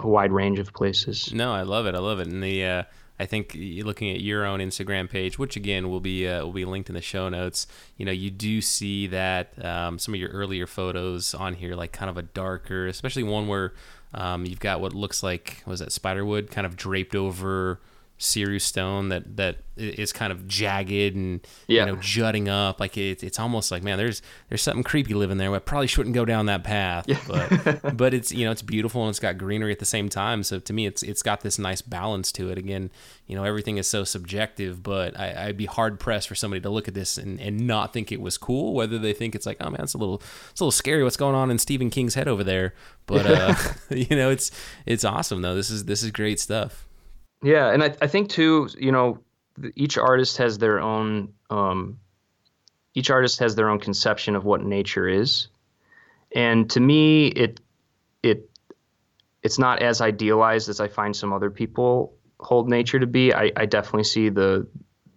a wide range of places. No, I love it. I love it. And the, uh, I think looking at your own Instagram page, which again will be uh, will be linked in the show notes. You know, you do see that um, some of your earlier photos on here, like kind of a darker, especially one where um, you've got what looks like was that spiderwood kind of draped over Seiryu stone that that is kind of jagged and yeah. you know jutting up. Like it, it's almost like man there's there's something creepy living there. I probably shouldn't go down that path yeah. but but it's you know it's beautiful and it's got greenery at the same time. So to me it's it's got this nice balance to it. Again you know everything is so subjective but I, would be hard pressed for somebody to look at this and, and not think it was cool whether they think it's like oh man it's a little it's a little scary what's going on in Stephen King's head over there. But uh you know it's it's awesome though. This is this is great stuff yeah, and I, I think too, you know, each artist has their own um, each artist has their own conception of what nature is, and to me, it it it's not as idealized as I find some other people hold nature to be. I, I definitely see the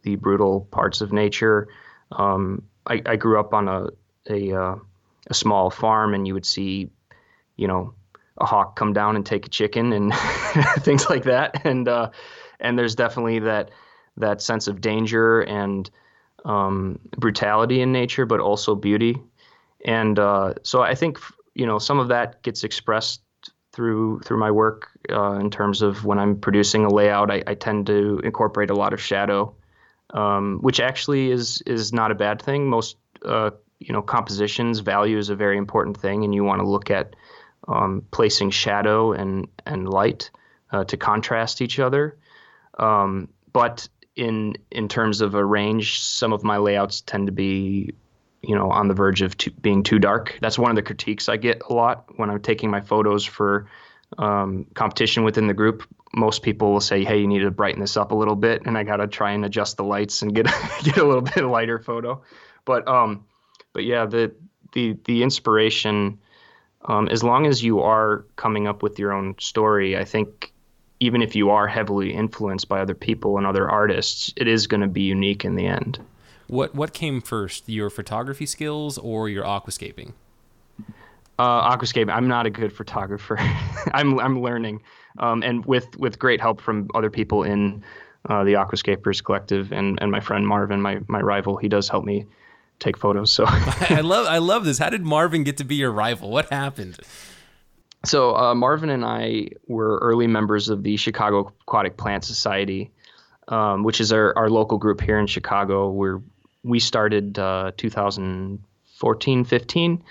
the brutal parts of nature. Um, I, I grew up on a a, uh, a small farm, and you would see, you know, a hawk come down and take a chicken and things like that. And uh, and there's definitely that that sense of danger and um, brutality in nature, but also beauty. And uh, so I think you know some of that gets expressed through through my work uh, in terms of when I'm producing a layout. I, I tend to incorporate a lot of shadow, um, which actually is is not a bad thing. Most uh, you know compositions value is a very important thing, and you want to look at um, placing shadow and and light uh, to contrast each other. Um, but in in terms of a range, some of my layouts tend to be, you know, on the verge of too, being too dark. That's one of the critiques I get a lot when I'm taking my photos for um, competition within the group. Most people will say, "Hey, you need to brighten this up a little bit," and I gotta try and adjust the lights and get get a little bit lighter photo. But um, but yeah, the the the inspiration. Um, as long as you are coming up with your own story, I think even if you are heavily influenced by other people and other artists, it is going to be unique in the end. What what came first, your photography skills or your aquascaping? Uh, aquascape. I'm not a good photographer. I'm I'm learning, um, and with with great help from other people in uh, the Aquascapers Collective and and my friend Marvin, my my rival. He does help me take photos. So I love I love this. How did Marvin get to be your rival? What happened? So uh, Marvin and I were early members of the Chicago Aquatic Plant Society, um, which is our, our local group here in Chicago. Where we started uh, 2014, 15.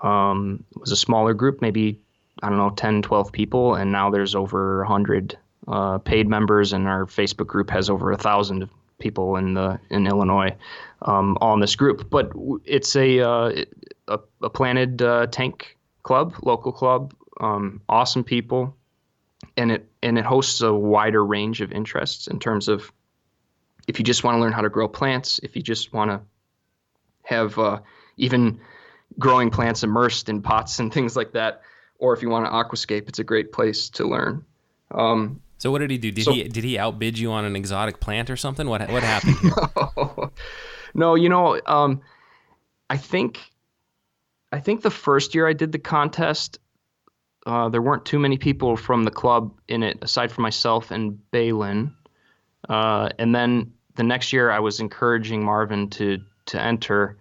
Um, it was a smaller group, maybe I don't know, 10, 12 people, and now there's over 100 uh, paid members, and our Facebook group has over a thousand people in the in Illinois, um, in this group. But it's a uh, a, a planted uh, tank club, local club um, awesome people, and it and it hosts a wider range of interests in terms of if you just want to learn how to grow plants, if you just want to have uh, even growing plants immersed in pots and things like that, or if you want to aquascape, it's a great place to learn. Um, so what did he do? Did so, he did he outbid you on an exotic plant or something? What what happened? no, no, you know, um, I think I think the first year I did the contest, uh, there weren't too many people from the club in it aside from myself and Balin. Uh, and then the next year, I was encouraging Marvin to to enter,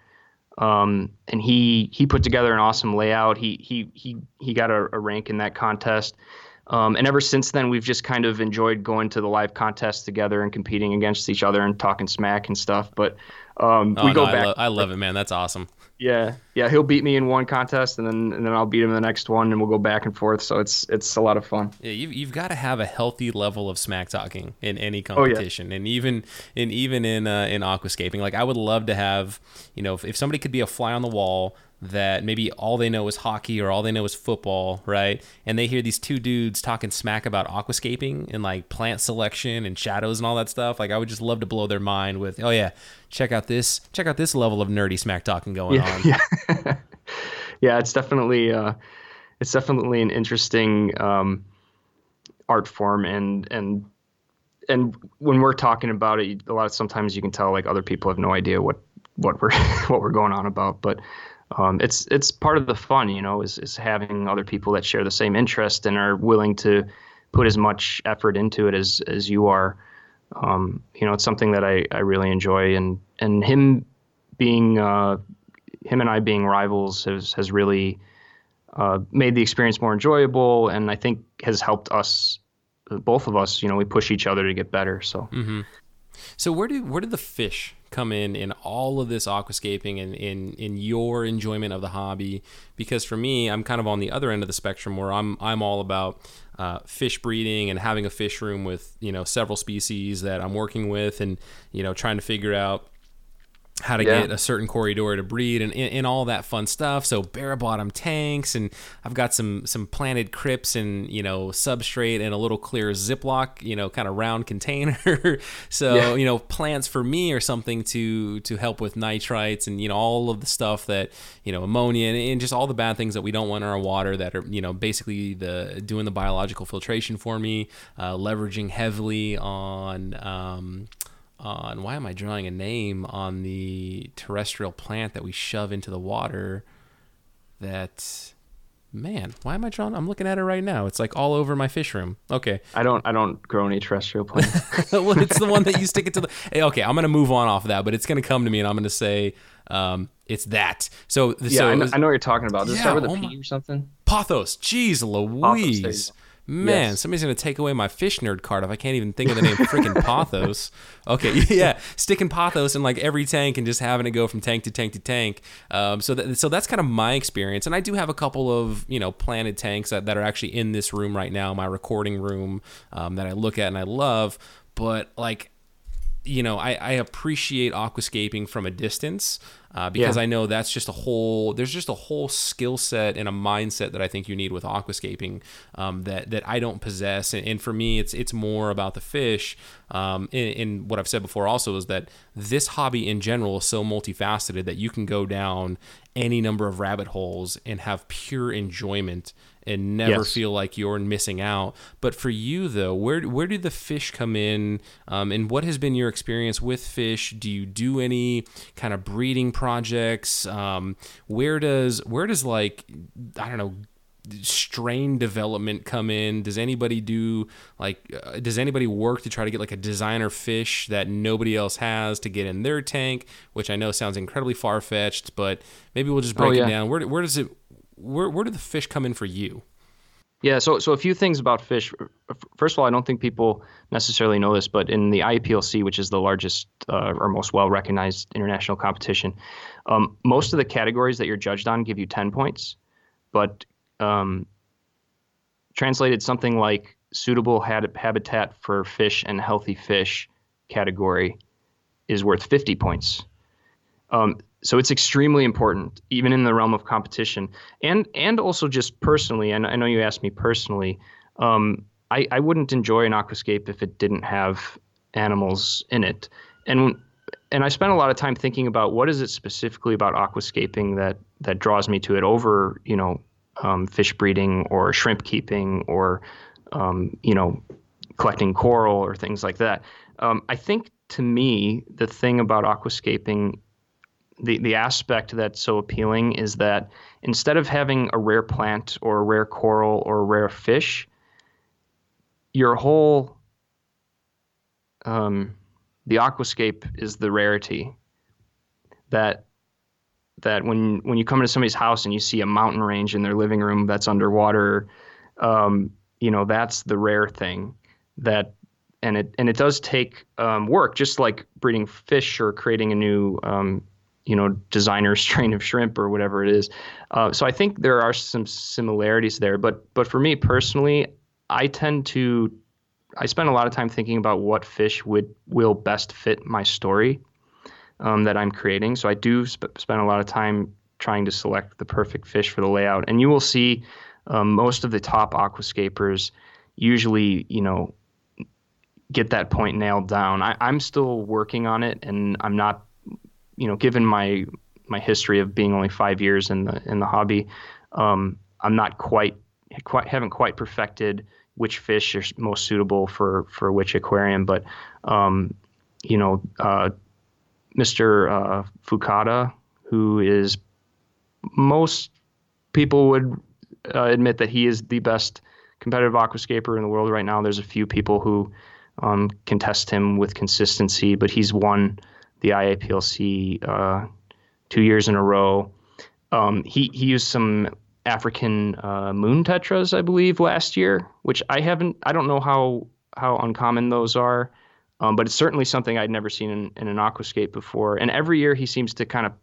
um, and he he put together an awesome layout. He he he he got a, a rank in that contest. Um, and ever since then, we've just kind of enjoyed going to the live contests together and competing against each other and talking smack and stuff. But um, oh, we go no, back. I, lo- I love it, man. That's awesome. Yeah, yeah, he'll beat me in one contest, and then and then I'll beat him in the next one, and we'll go back and forth. So it's it's a lot of fun. Yeah, you've, you've got to have a healthy level of smack talking in any competition, oh, yeah. and even in even in uh, in aquascaping. Like I would love to have, you know, if, if somebody could be a fly on the wall that maybe all they know is hockey or all they know is football, right? And they hear these two dudes talking smack about aquascaping and like plant selection and shadows and all that stuff. Like I would just love to blow their mind with, oh yeah, check out this, check out this level of nerdy smack talking going yeah, on. Yeah, yeah, it's definitely uh, it's definitely an interesting um, art form and and and when we're talking about it, a lot of sometimes you can tell like other people have no idea what what we're what we're going on about, but um, it's it's part of the fun, you know, is is having other people that share the same interest and are willing to put as much effort into it as as you are. Um, you know, it's something that I, I really enjoy, and and him being uh, him and I being rivals has has really uh, made the experience more enjoyable, and I think has helped us, both of us. You know, we push each other to get better. So. Mm-hmm. So where do where did the fish come in in all of this aquascaping and in in your enjoyment of the hobby? Because for me, I'm kind of on the other end of the spectrum where I'm I'm all about uh, fish breeding and having a fish room with you know several species that I'm working with and you know trying to figure out how to yeah. get a certain corridor to breed and, and, all that fun stuff. So bare bottom tanks and I've got some some planted crypts and you know substrate and a little clear Ziploc you know kind of round container. so yeah. you know plants for me are something to to help with nitrites and you know all of the stuff that you know ammonia and, and just all the bad things that we don't want in our water that are you know basically the doing the biological filtration for me, uh, leveraging heavily on. Um, on why am I drawing a name on the terrestrial plant that we shove into the water that man why am i drawing i'm looking at it right now. It's like all over my fish room. Okay. I don't i don't grow any terrestrial plants. Well it's the one that you stick it to the okay i'm gonna move on off of that but it's gonna come to me and i'm gonna say um, it's that. So yeah so I, know, I know what you're talking about. Does yeah, it start with a oh P or something? Pothos jeez louise Man, Yes. somebody's gonna take away my fish nerd card if I can't even think of the name freaking Pothos. Okay, yeah, sticking Pothos in like every tank and just having it go from tank to tank to tank. Um, so that so that's kind of my experience, and I do have a couple of you know planted tanks that, that are actually in this room right now, my recording room um, that I look at and I love. But like you know, I, I appreciate aquascaping from a distance uh, because Yeah. I know that's just a whole. There's just a whole skill set and a mindset that I think you need with aquascaping um, that that I don't possess. And, and for me, it's it's more about the fish. Um, and, and what I've said before also is that this hobby in general is so multifaceted that you can go down any number of rabbit holes and have pure enjoyment and never Yes. feel like you're missing out. But for you though, where where do the fish come in, um, and what has been your experience with fish? Do you do any kind of breeding projects? Um, where does where does like I don't know strain development come in? Does anybody do like uh, does anybody work to try to get like a designer fish that nobody else has to get in their tank? Which I know sounds incredibly far fetched, but maybe we'll just break Oh, it down. Where where does it where where do the fish come in for you? Yeah, so so a few things about fish. First of all, I don't think people necessarily know this, but in the IAPLC, which is the largest uh, or most well recognized international competition, um, most of the categories that you're judged on give you 10 points, but um, translated something like suitable habitat for fish and healthy fish category is worth 50 points. Um, so it's extremely important, even in the realm of competition, and and also just personally. And I know you asked me personally. Um, I, I wouldn't enjoy an aquascape if it didn't have animals in it, and and I spent a lot of time thinking about what is it specifically about aquascaping that that draws me to it over you know um, fish breeding or shrimp keeping or um, you know collecting coral or things like that. Um, I think to me the thing about aquascaping the, the aspect that's so appealing is that instead of having a rare plant or a rare coral or a rare fish, your whole um, the aquascape is the rarity that that when when you come into somebody's house and you see a mountain range in their living room that's underwater, um, you know that's the rare thing that and it and it does take um, work, just like breeding fish or creating a new um, you know designer strain of shrimp or whatever it is. Uh, so I think there are some similarities there, but but for me personally, I tend to I spend a lot of time thinking about what fish would will best fit my story um, that I'm creating. So I do sp- spend a lot of time trying to select the perfect fish for the layout, and you will see um, most of the top aquascapers usually you know get that point nailed down. I, I'm still working on it, and I'm not, you know, given my my history of being only five years in the in the hobby, um, I'm not quite quite haven't quite perfected which fish are most suitable for for which aquarium. But um, you know, uh, Mr. Uh, Fukada, who is most people would uh, admit that he is the best competitive aquascaper in the world right now. There's a few people who um, contest him with consistency, but he's won the IAPLC uh, two years in a row. Um, he he used some African uh, moon tetras, I believe, last year, which I haven't. I don't know how how uncommon those are, um, but it's certainly something I'd never seen in, in an aquascape before. And every year he seems to kind of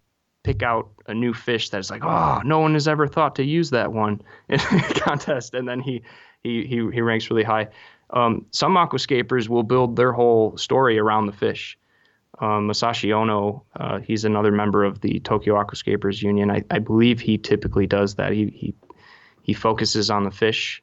pick out a new fish that's like, oh, no one has ever thought to use that one in a contest, and then he he he, he ranks really high. Um, some aquascapers will build their whole story around the fish. Um, Masashi Ono, uh, he's another member of the Tokyo Aquascapers Union. I, I believe he typically does that. He he he focuses on the fish,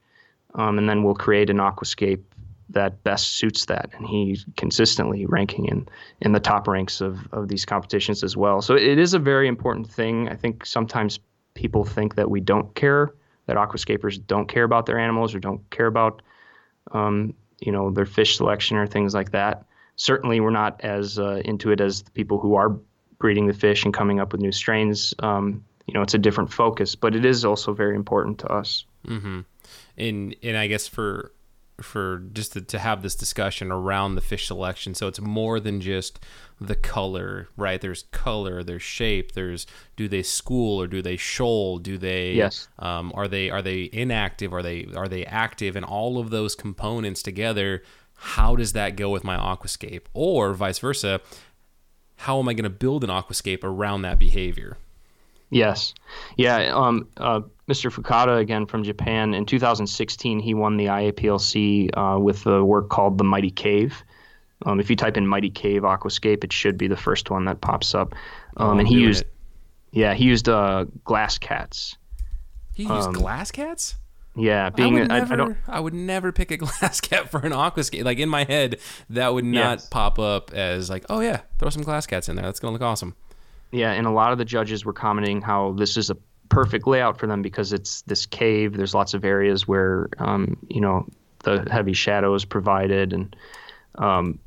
um, and then will create an aquascape that best suits that. And he's consistently ranking in in the top ranks of of these competitions as well. So it is a very important thing. I think sometimes people think that we don't care, that aquascapers don't care about their animals or don't care about um, you know their fish selection or things like that. Certainly, we're not as uh, into it as the people who are breeding the fish and coming up with new strains. Um, you know, it's a different focus, but it is also very important to us. Mm-hmm. And and I guess for for just to, to have this discussion around the fish selection. So it's more than just the color, right? There's color, there's shape, there's do they school or do they shoal? Do they yes? Um, are they are they inactive? Are they are they active? And all of those components together, how does that go with my aquascape? Or vice versa, how am I going to build an aquascape around that behavior? Yes, yeah. Um, uh, Mr. Fukada again from Japan in 2016, he won the IAPLC uh, with a work called the Mighty Cave. Um, if you type in Mighty Cave Aquascape, it should be the first one that pops up. Um, oh, and he used, it. yeah, he used uh, glass cats. He used um, glass cats. Yeah, being I would, never, I, I, don't. I would never pick a glass cat for an aquascape. Like in my head, that would not yes. pop up as like, oh yeah, throw some glass cats in there. That's gonna look awesome. Yeah, and a lot of the judges were commenting how this is a perfect layout for them because it's this cave. There's lots of areas where um, you know the heavy shadow is provided, and um,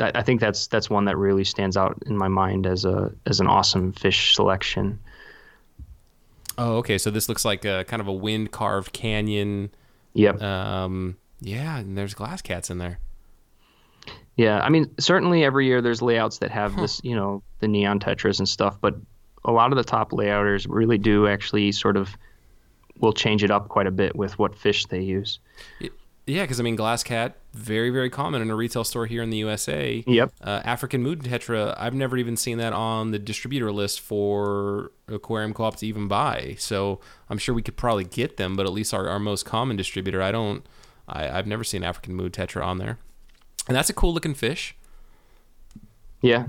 I, I, think that's that's one that really stands out in my mind as a as an awesome fish selection. Oh, okay. So this looks like a kind of a wind carved canyon. Yep. Um, yeah, and there's glass cats in there. Yeah, I mean, certainly every year there's layouts that have huh. this, you know, the neon tetras and stuff, but a lot of the top layouters really do actually sort of will change it up quite a bit with what fish they use. Yeah, because I mean, glass cat very very common in a retail store here in the USA. Yep. Uh, African moon tetra, I've never even seen that on the distributor list for aquarium co-op to even buy. So I'm sure we could probably get them, but at least our, our most common distributor, I don't. I, I've never seen African moon tetra on there and that's a cool looking fish. Yeah,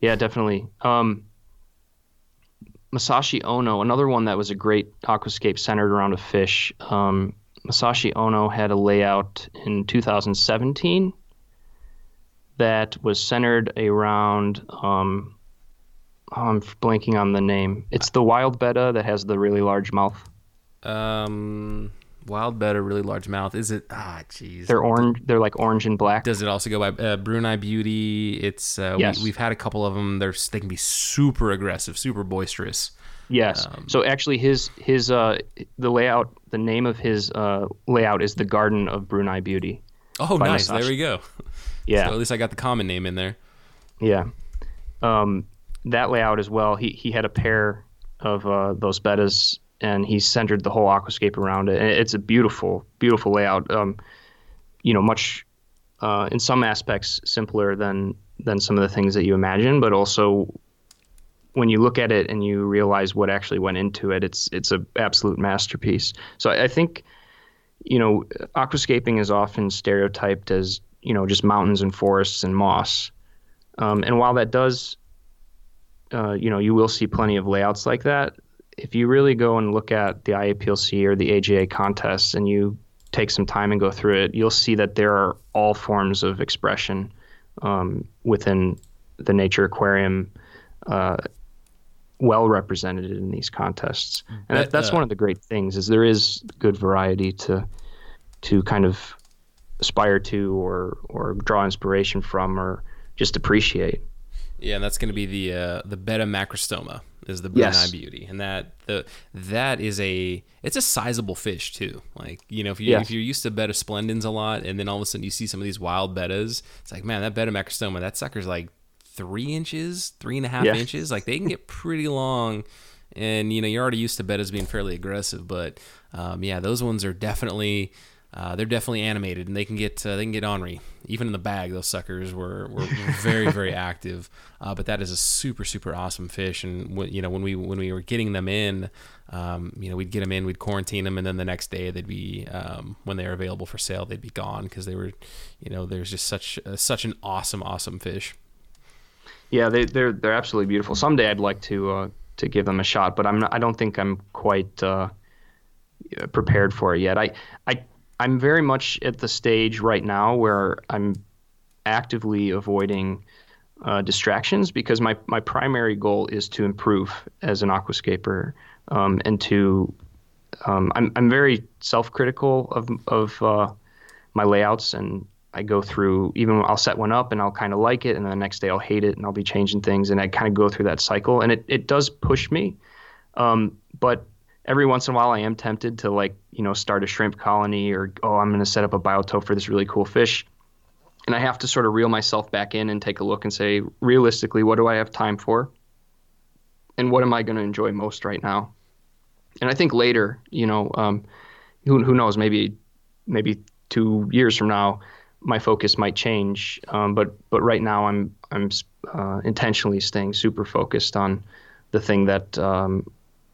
yeah, definitely. Um, Masashi Ono, another one that was a great aquascape centered around a fish. Um, Masashi Ono had a layout in 2017 that was centered around. Um, oh, I'm blanking on the name. It's the wild betta that has the really large mouth. Um, Wild Betta, really large mouth. Is it? Ah, jeez. They're orange. They're like orange and black. Does it also go by uh, Brunei Beauty? It's uh, yes. we, have had a couple of them. They're they can be super aggressive, super boisterous. Yes. Um, so actually, his his uh the layout, the name of his uh layout is the Garden of Brunei Beauty. Oh, nice. There we go. Yeah. So at least I got the common name in there. Yeah. Um, that layout as well. He he had a pair of uh, those bettas and he centered the whole aquascape around it. And it's a beautiful, beautiful layout. Um, you know, much uh, in some aspects simpler than than some of the things that you imagine, but also when you look at it and you realize what actually went into it, it's it's a absolute masterpiece. So I, I think, you know, aquascaping is often stereotyped as you know just mountains and forests and moss, um, and while that does, uh, you know, you will see plenty of layouts like that if you really go and look at the IAPLC or the AGA contests and you take some time and go through it, you'll see that there are all forms of expression um, within the nature aquarium uh, well represented in these contests. And that, that's uh, one of the great things is there is good variety to to kind of aspire to or or draw inspiration from or just appreciate. Yeah, and that's going to be the uh, the betta macrostoma is the Brunei yes. beauty, and that the that is a it's a sizable fish too. Like you know if you yes. if you're used to betta splendens a lot, and then all of a sudden you see some of these wild bettas, it's like man that betta macrostoma that sucker's like three inches, three and a half inches. Like they can get pretty long, and you know you're already used to bettas being fairly aggressive, but um, yeah, those ones are definitely uh, they're definitely animated and they can get uh, they can get ornery. Even in the bag, those suckers were, were, very very active. Uh, but that is a super super awesome fish. And w- you know when we when we were getting them in, um, you know we'd get them in, we'd quarantine them, and then the next day they'd be um, when they were available for sale, they'd be gone because they were, you know, there's just such uh, such an awesome awesome fish. Yeah, they, they're they're absolutely beautiful. Someday I'd like to uh, to give them a shot, but I'm not, I don't think I'm quite uh, prepared for it yet. I I I'm very much at the stage right now where I'm actively avoiding uh, distractions because my, my primary goal is to improve as an aquascaper um, and to um, I'm, I'm very self-critical of, of uh, my layouts and I go through even I'll set one up and I'll kind of like it and the next day I'll hate it and I'll be changing things and I kind of go through that cycle and it, it does push me um, but every once in a while I am tempted to like, you know, start a shrimp colony or oh, I'm going to set up a biotope for this really cool fish. And I have to sort of reel myself back in and take a look and say, realistically, what do I have time for? And what am I going to enjoy most right now? And I think later, you know, um, who, who knows, maybe maybe two years from now, my focus might change. Um, but but right now, I'm I'm uh, intentionally staying super focused on the thing that um,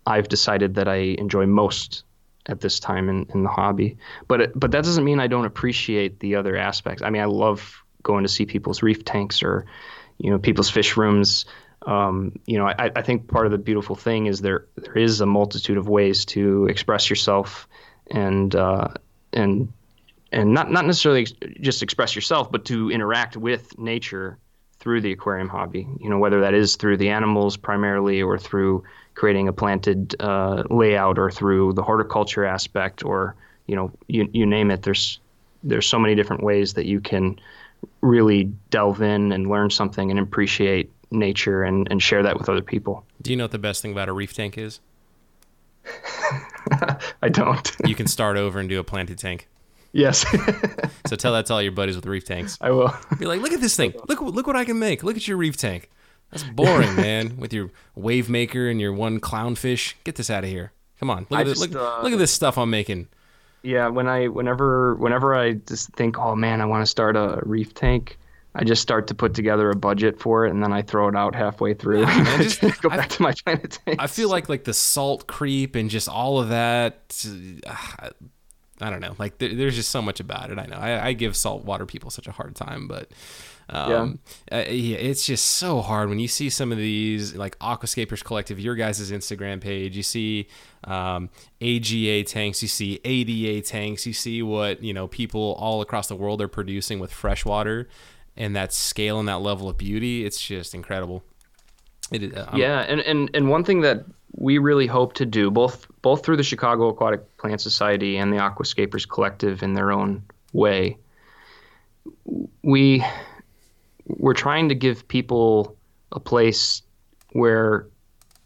I've decided that I enjoy most at this time in, in the hobby. But but that doesn't mean I don't appreciate the other aspects. I mean, I love going to see people's reef tanks or you know people's fish rooms. Um, you know, I, I think part of the beautiful thing is there there is a multitude of ways to express yourself and uh, and and not not necessarily just express yourself, but to interact with nature through the aquarium hobby. You know, whether that is through the animals primarily or through creating a planted uh, layout or through the horticulture aspect or you know you, you name it there's there's so many different ways that you can really delve in and learn something and appreciate nature and, and share that with other people. Do you know what the best thing about a reef tank is? I don't. you can start over and do a planted tank. Yes. so tell that to all your buddies with reef tanks. I will. Be like, look at this thing. Look, look what I can make. Look at your reef tank. That's boring, man. With your wave maker and your one clownfish. Get this out of here. Come on. Look, at, just, look, uh, look at this stuff I'm making. Yeah, when I whenever whenever I just think, oh man, I want to start a reef tank, I just start to put together a budget for it, and then I throw it out halfway through. Yeah, man, just go back I, to my China tank. I feel like like the salt creep and just all of that. Uh, I don't know. Like there, there's just so much about it. I know. I, I give saltwater people such a hard time, but um, yeah. Uh, yeah, it's just so hard when you see some of these like Aquascapers Collective, your guys' Instagram page. You see um, AGA tanks, you see ADA tanks, you see what you know people all across the world are producing with freshwater, and that scale and that level of beauty. It's just incredible. It, uh, yeah, and, and and one thing that we really hope to do, both both through the Chicago Aquatic Plant Society and the Aquascapers Collective in their own way, we we're trying to give people a place where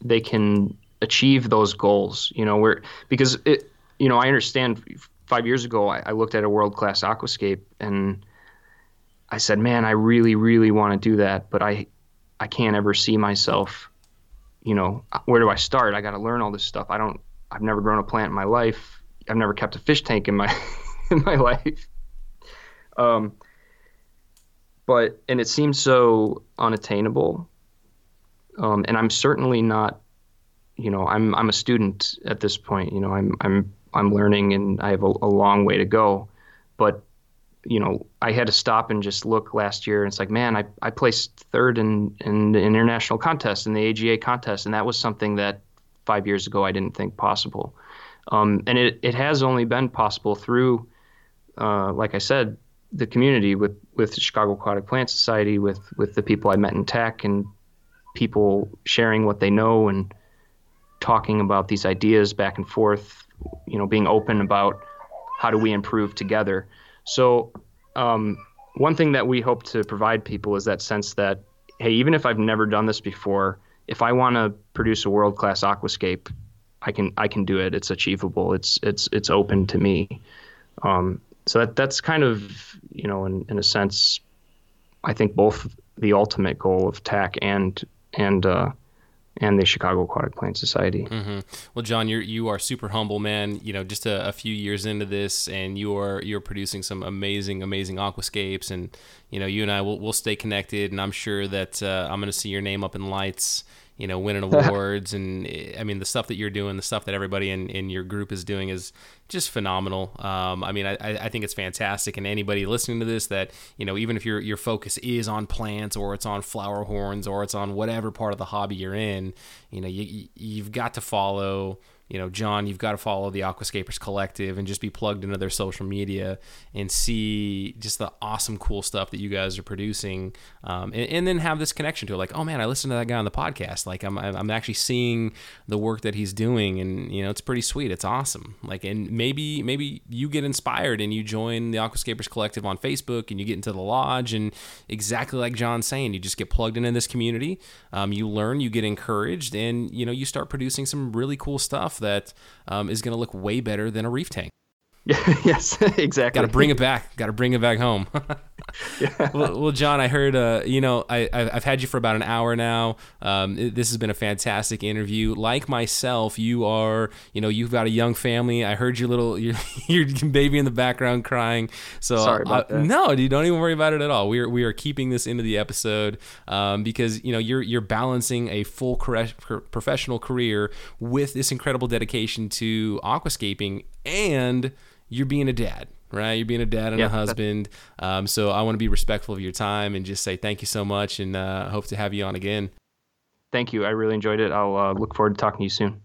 they can achieve those goals. You know, where because it, you know, I understand. Five years ago, I, I looked at a world class aquascape and I said, "Man, I really, really want to do that, but I, I can't ever see myself. You know, where do I start? I got to learn all this stuff. I don't. I've never grown a plant in my life. I've never kept a fish tank in my in my life. Um, but and it seems so unattainable. Um, and I'm certainly not, you know, I'm I'm a student at this point. You know, I'm I'm I'm learning and I have a, a long way to go. But you know, I had to stop and just look last year, and it's like, man, I, I placed third in in the international contest in the AGA contest, and that was something that five years ago I didn't think possible. Um, and it it has only been possible through, uh, like I said, the community with with the Chicago Aquatic Plant Society, with with the people I met in TAC, and people sharing what they know and talking about these ideas back and forth. You know, being open about how do we improve together. So, um, one thing that we hope to provide people is that sense that hey, even if I've never done this before, if I want to produce a world class aquascape, I can I can do it. It's achievable. It's it's it's open to me. Um, so that that's kind of you know in, in a sense I think both the ultimate goal of TAC and and uh, and the Chicago Aquatic Plant Society. Mm-hmm. Well, John, you're you are super humble, man. You know, just a, a, few years into this, and you are you're producing some amazing, amazing aquascapes, and you know, you and I will will stay connected, and I'm sure that uh, I'm going to see your name up in lights you know, winning awards. and I mean, the stuff that you're doing, the stuff that everybody in, in your group is doing is just phenomenal. Um, I mean, I, I think it's fantastic. And anybody listening to this that, you know, even if your, your focus is on plants or it's on flower horns or it's on whatever part of the hobby you're in, you know, you, you've got to follow you know, John, you've got to follow the Aquascapers Collective and just be plugged into their social media and see just the awesome, cool stuff that you guys are producing, um, and, and, then have this connection to it. Like, oh man, I listened to that guy on the podcast. Like, I'm I'm actually seeing the work that he's doing, and you know, it's pretty sweet. It's awesome. Like, and maybe maybe you get inspired and you join the Aquascapers Collective on Facebook, and you get into the lodge, and exactly like John's saying, you just get plugged into this community. Um, you learn, you get encouraged, and you know, you start producing some really cool stuff that um, is going to look way better than a reef tank. yes, exactly. Got to bring it back. Got to bring it back home. yeah. well, well, John, I heard, uh, you know, I, I've had you for about an hour now. Um, this has been a fantastic interview. Like myself, you are, you know, you've got a young family. I heard your little, your, your baby in the background crying. So sorry about uh, that. No, you don't even worry about it at all. We are, we are keeping this into the episode um, because, you know, you're, you're balancing a full professional career with this incredible dedication to aquascaping and you're being a dad, right? You're being a dad and yeah, a husband. Um, so I want to be respectful of your time and just say thank you so much and uh, hope to have you on again. Thank you. I really enjoyed it. I'll uh, look forward to talking to you soon.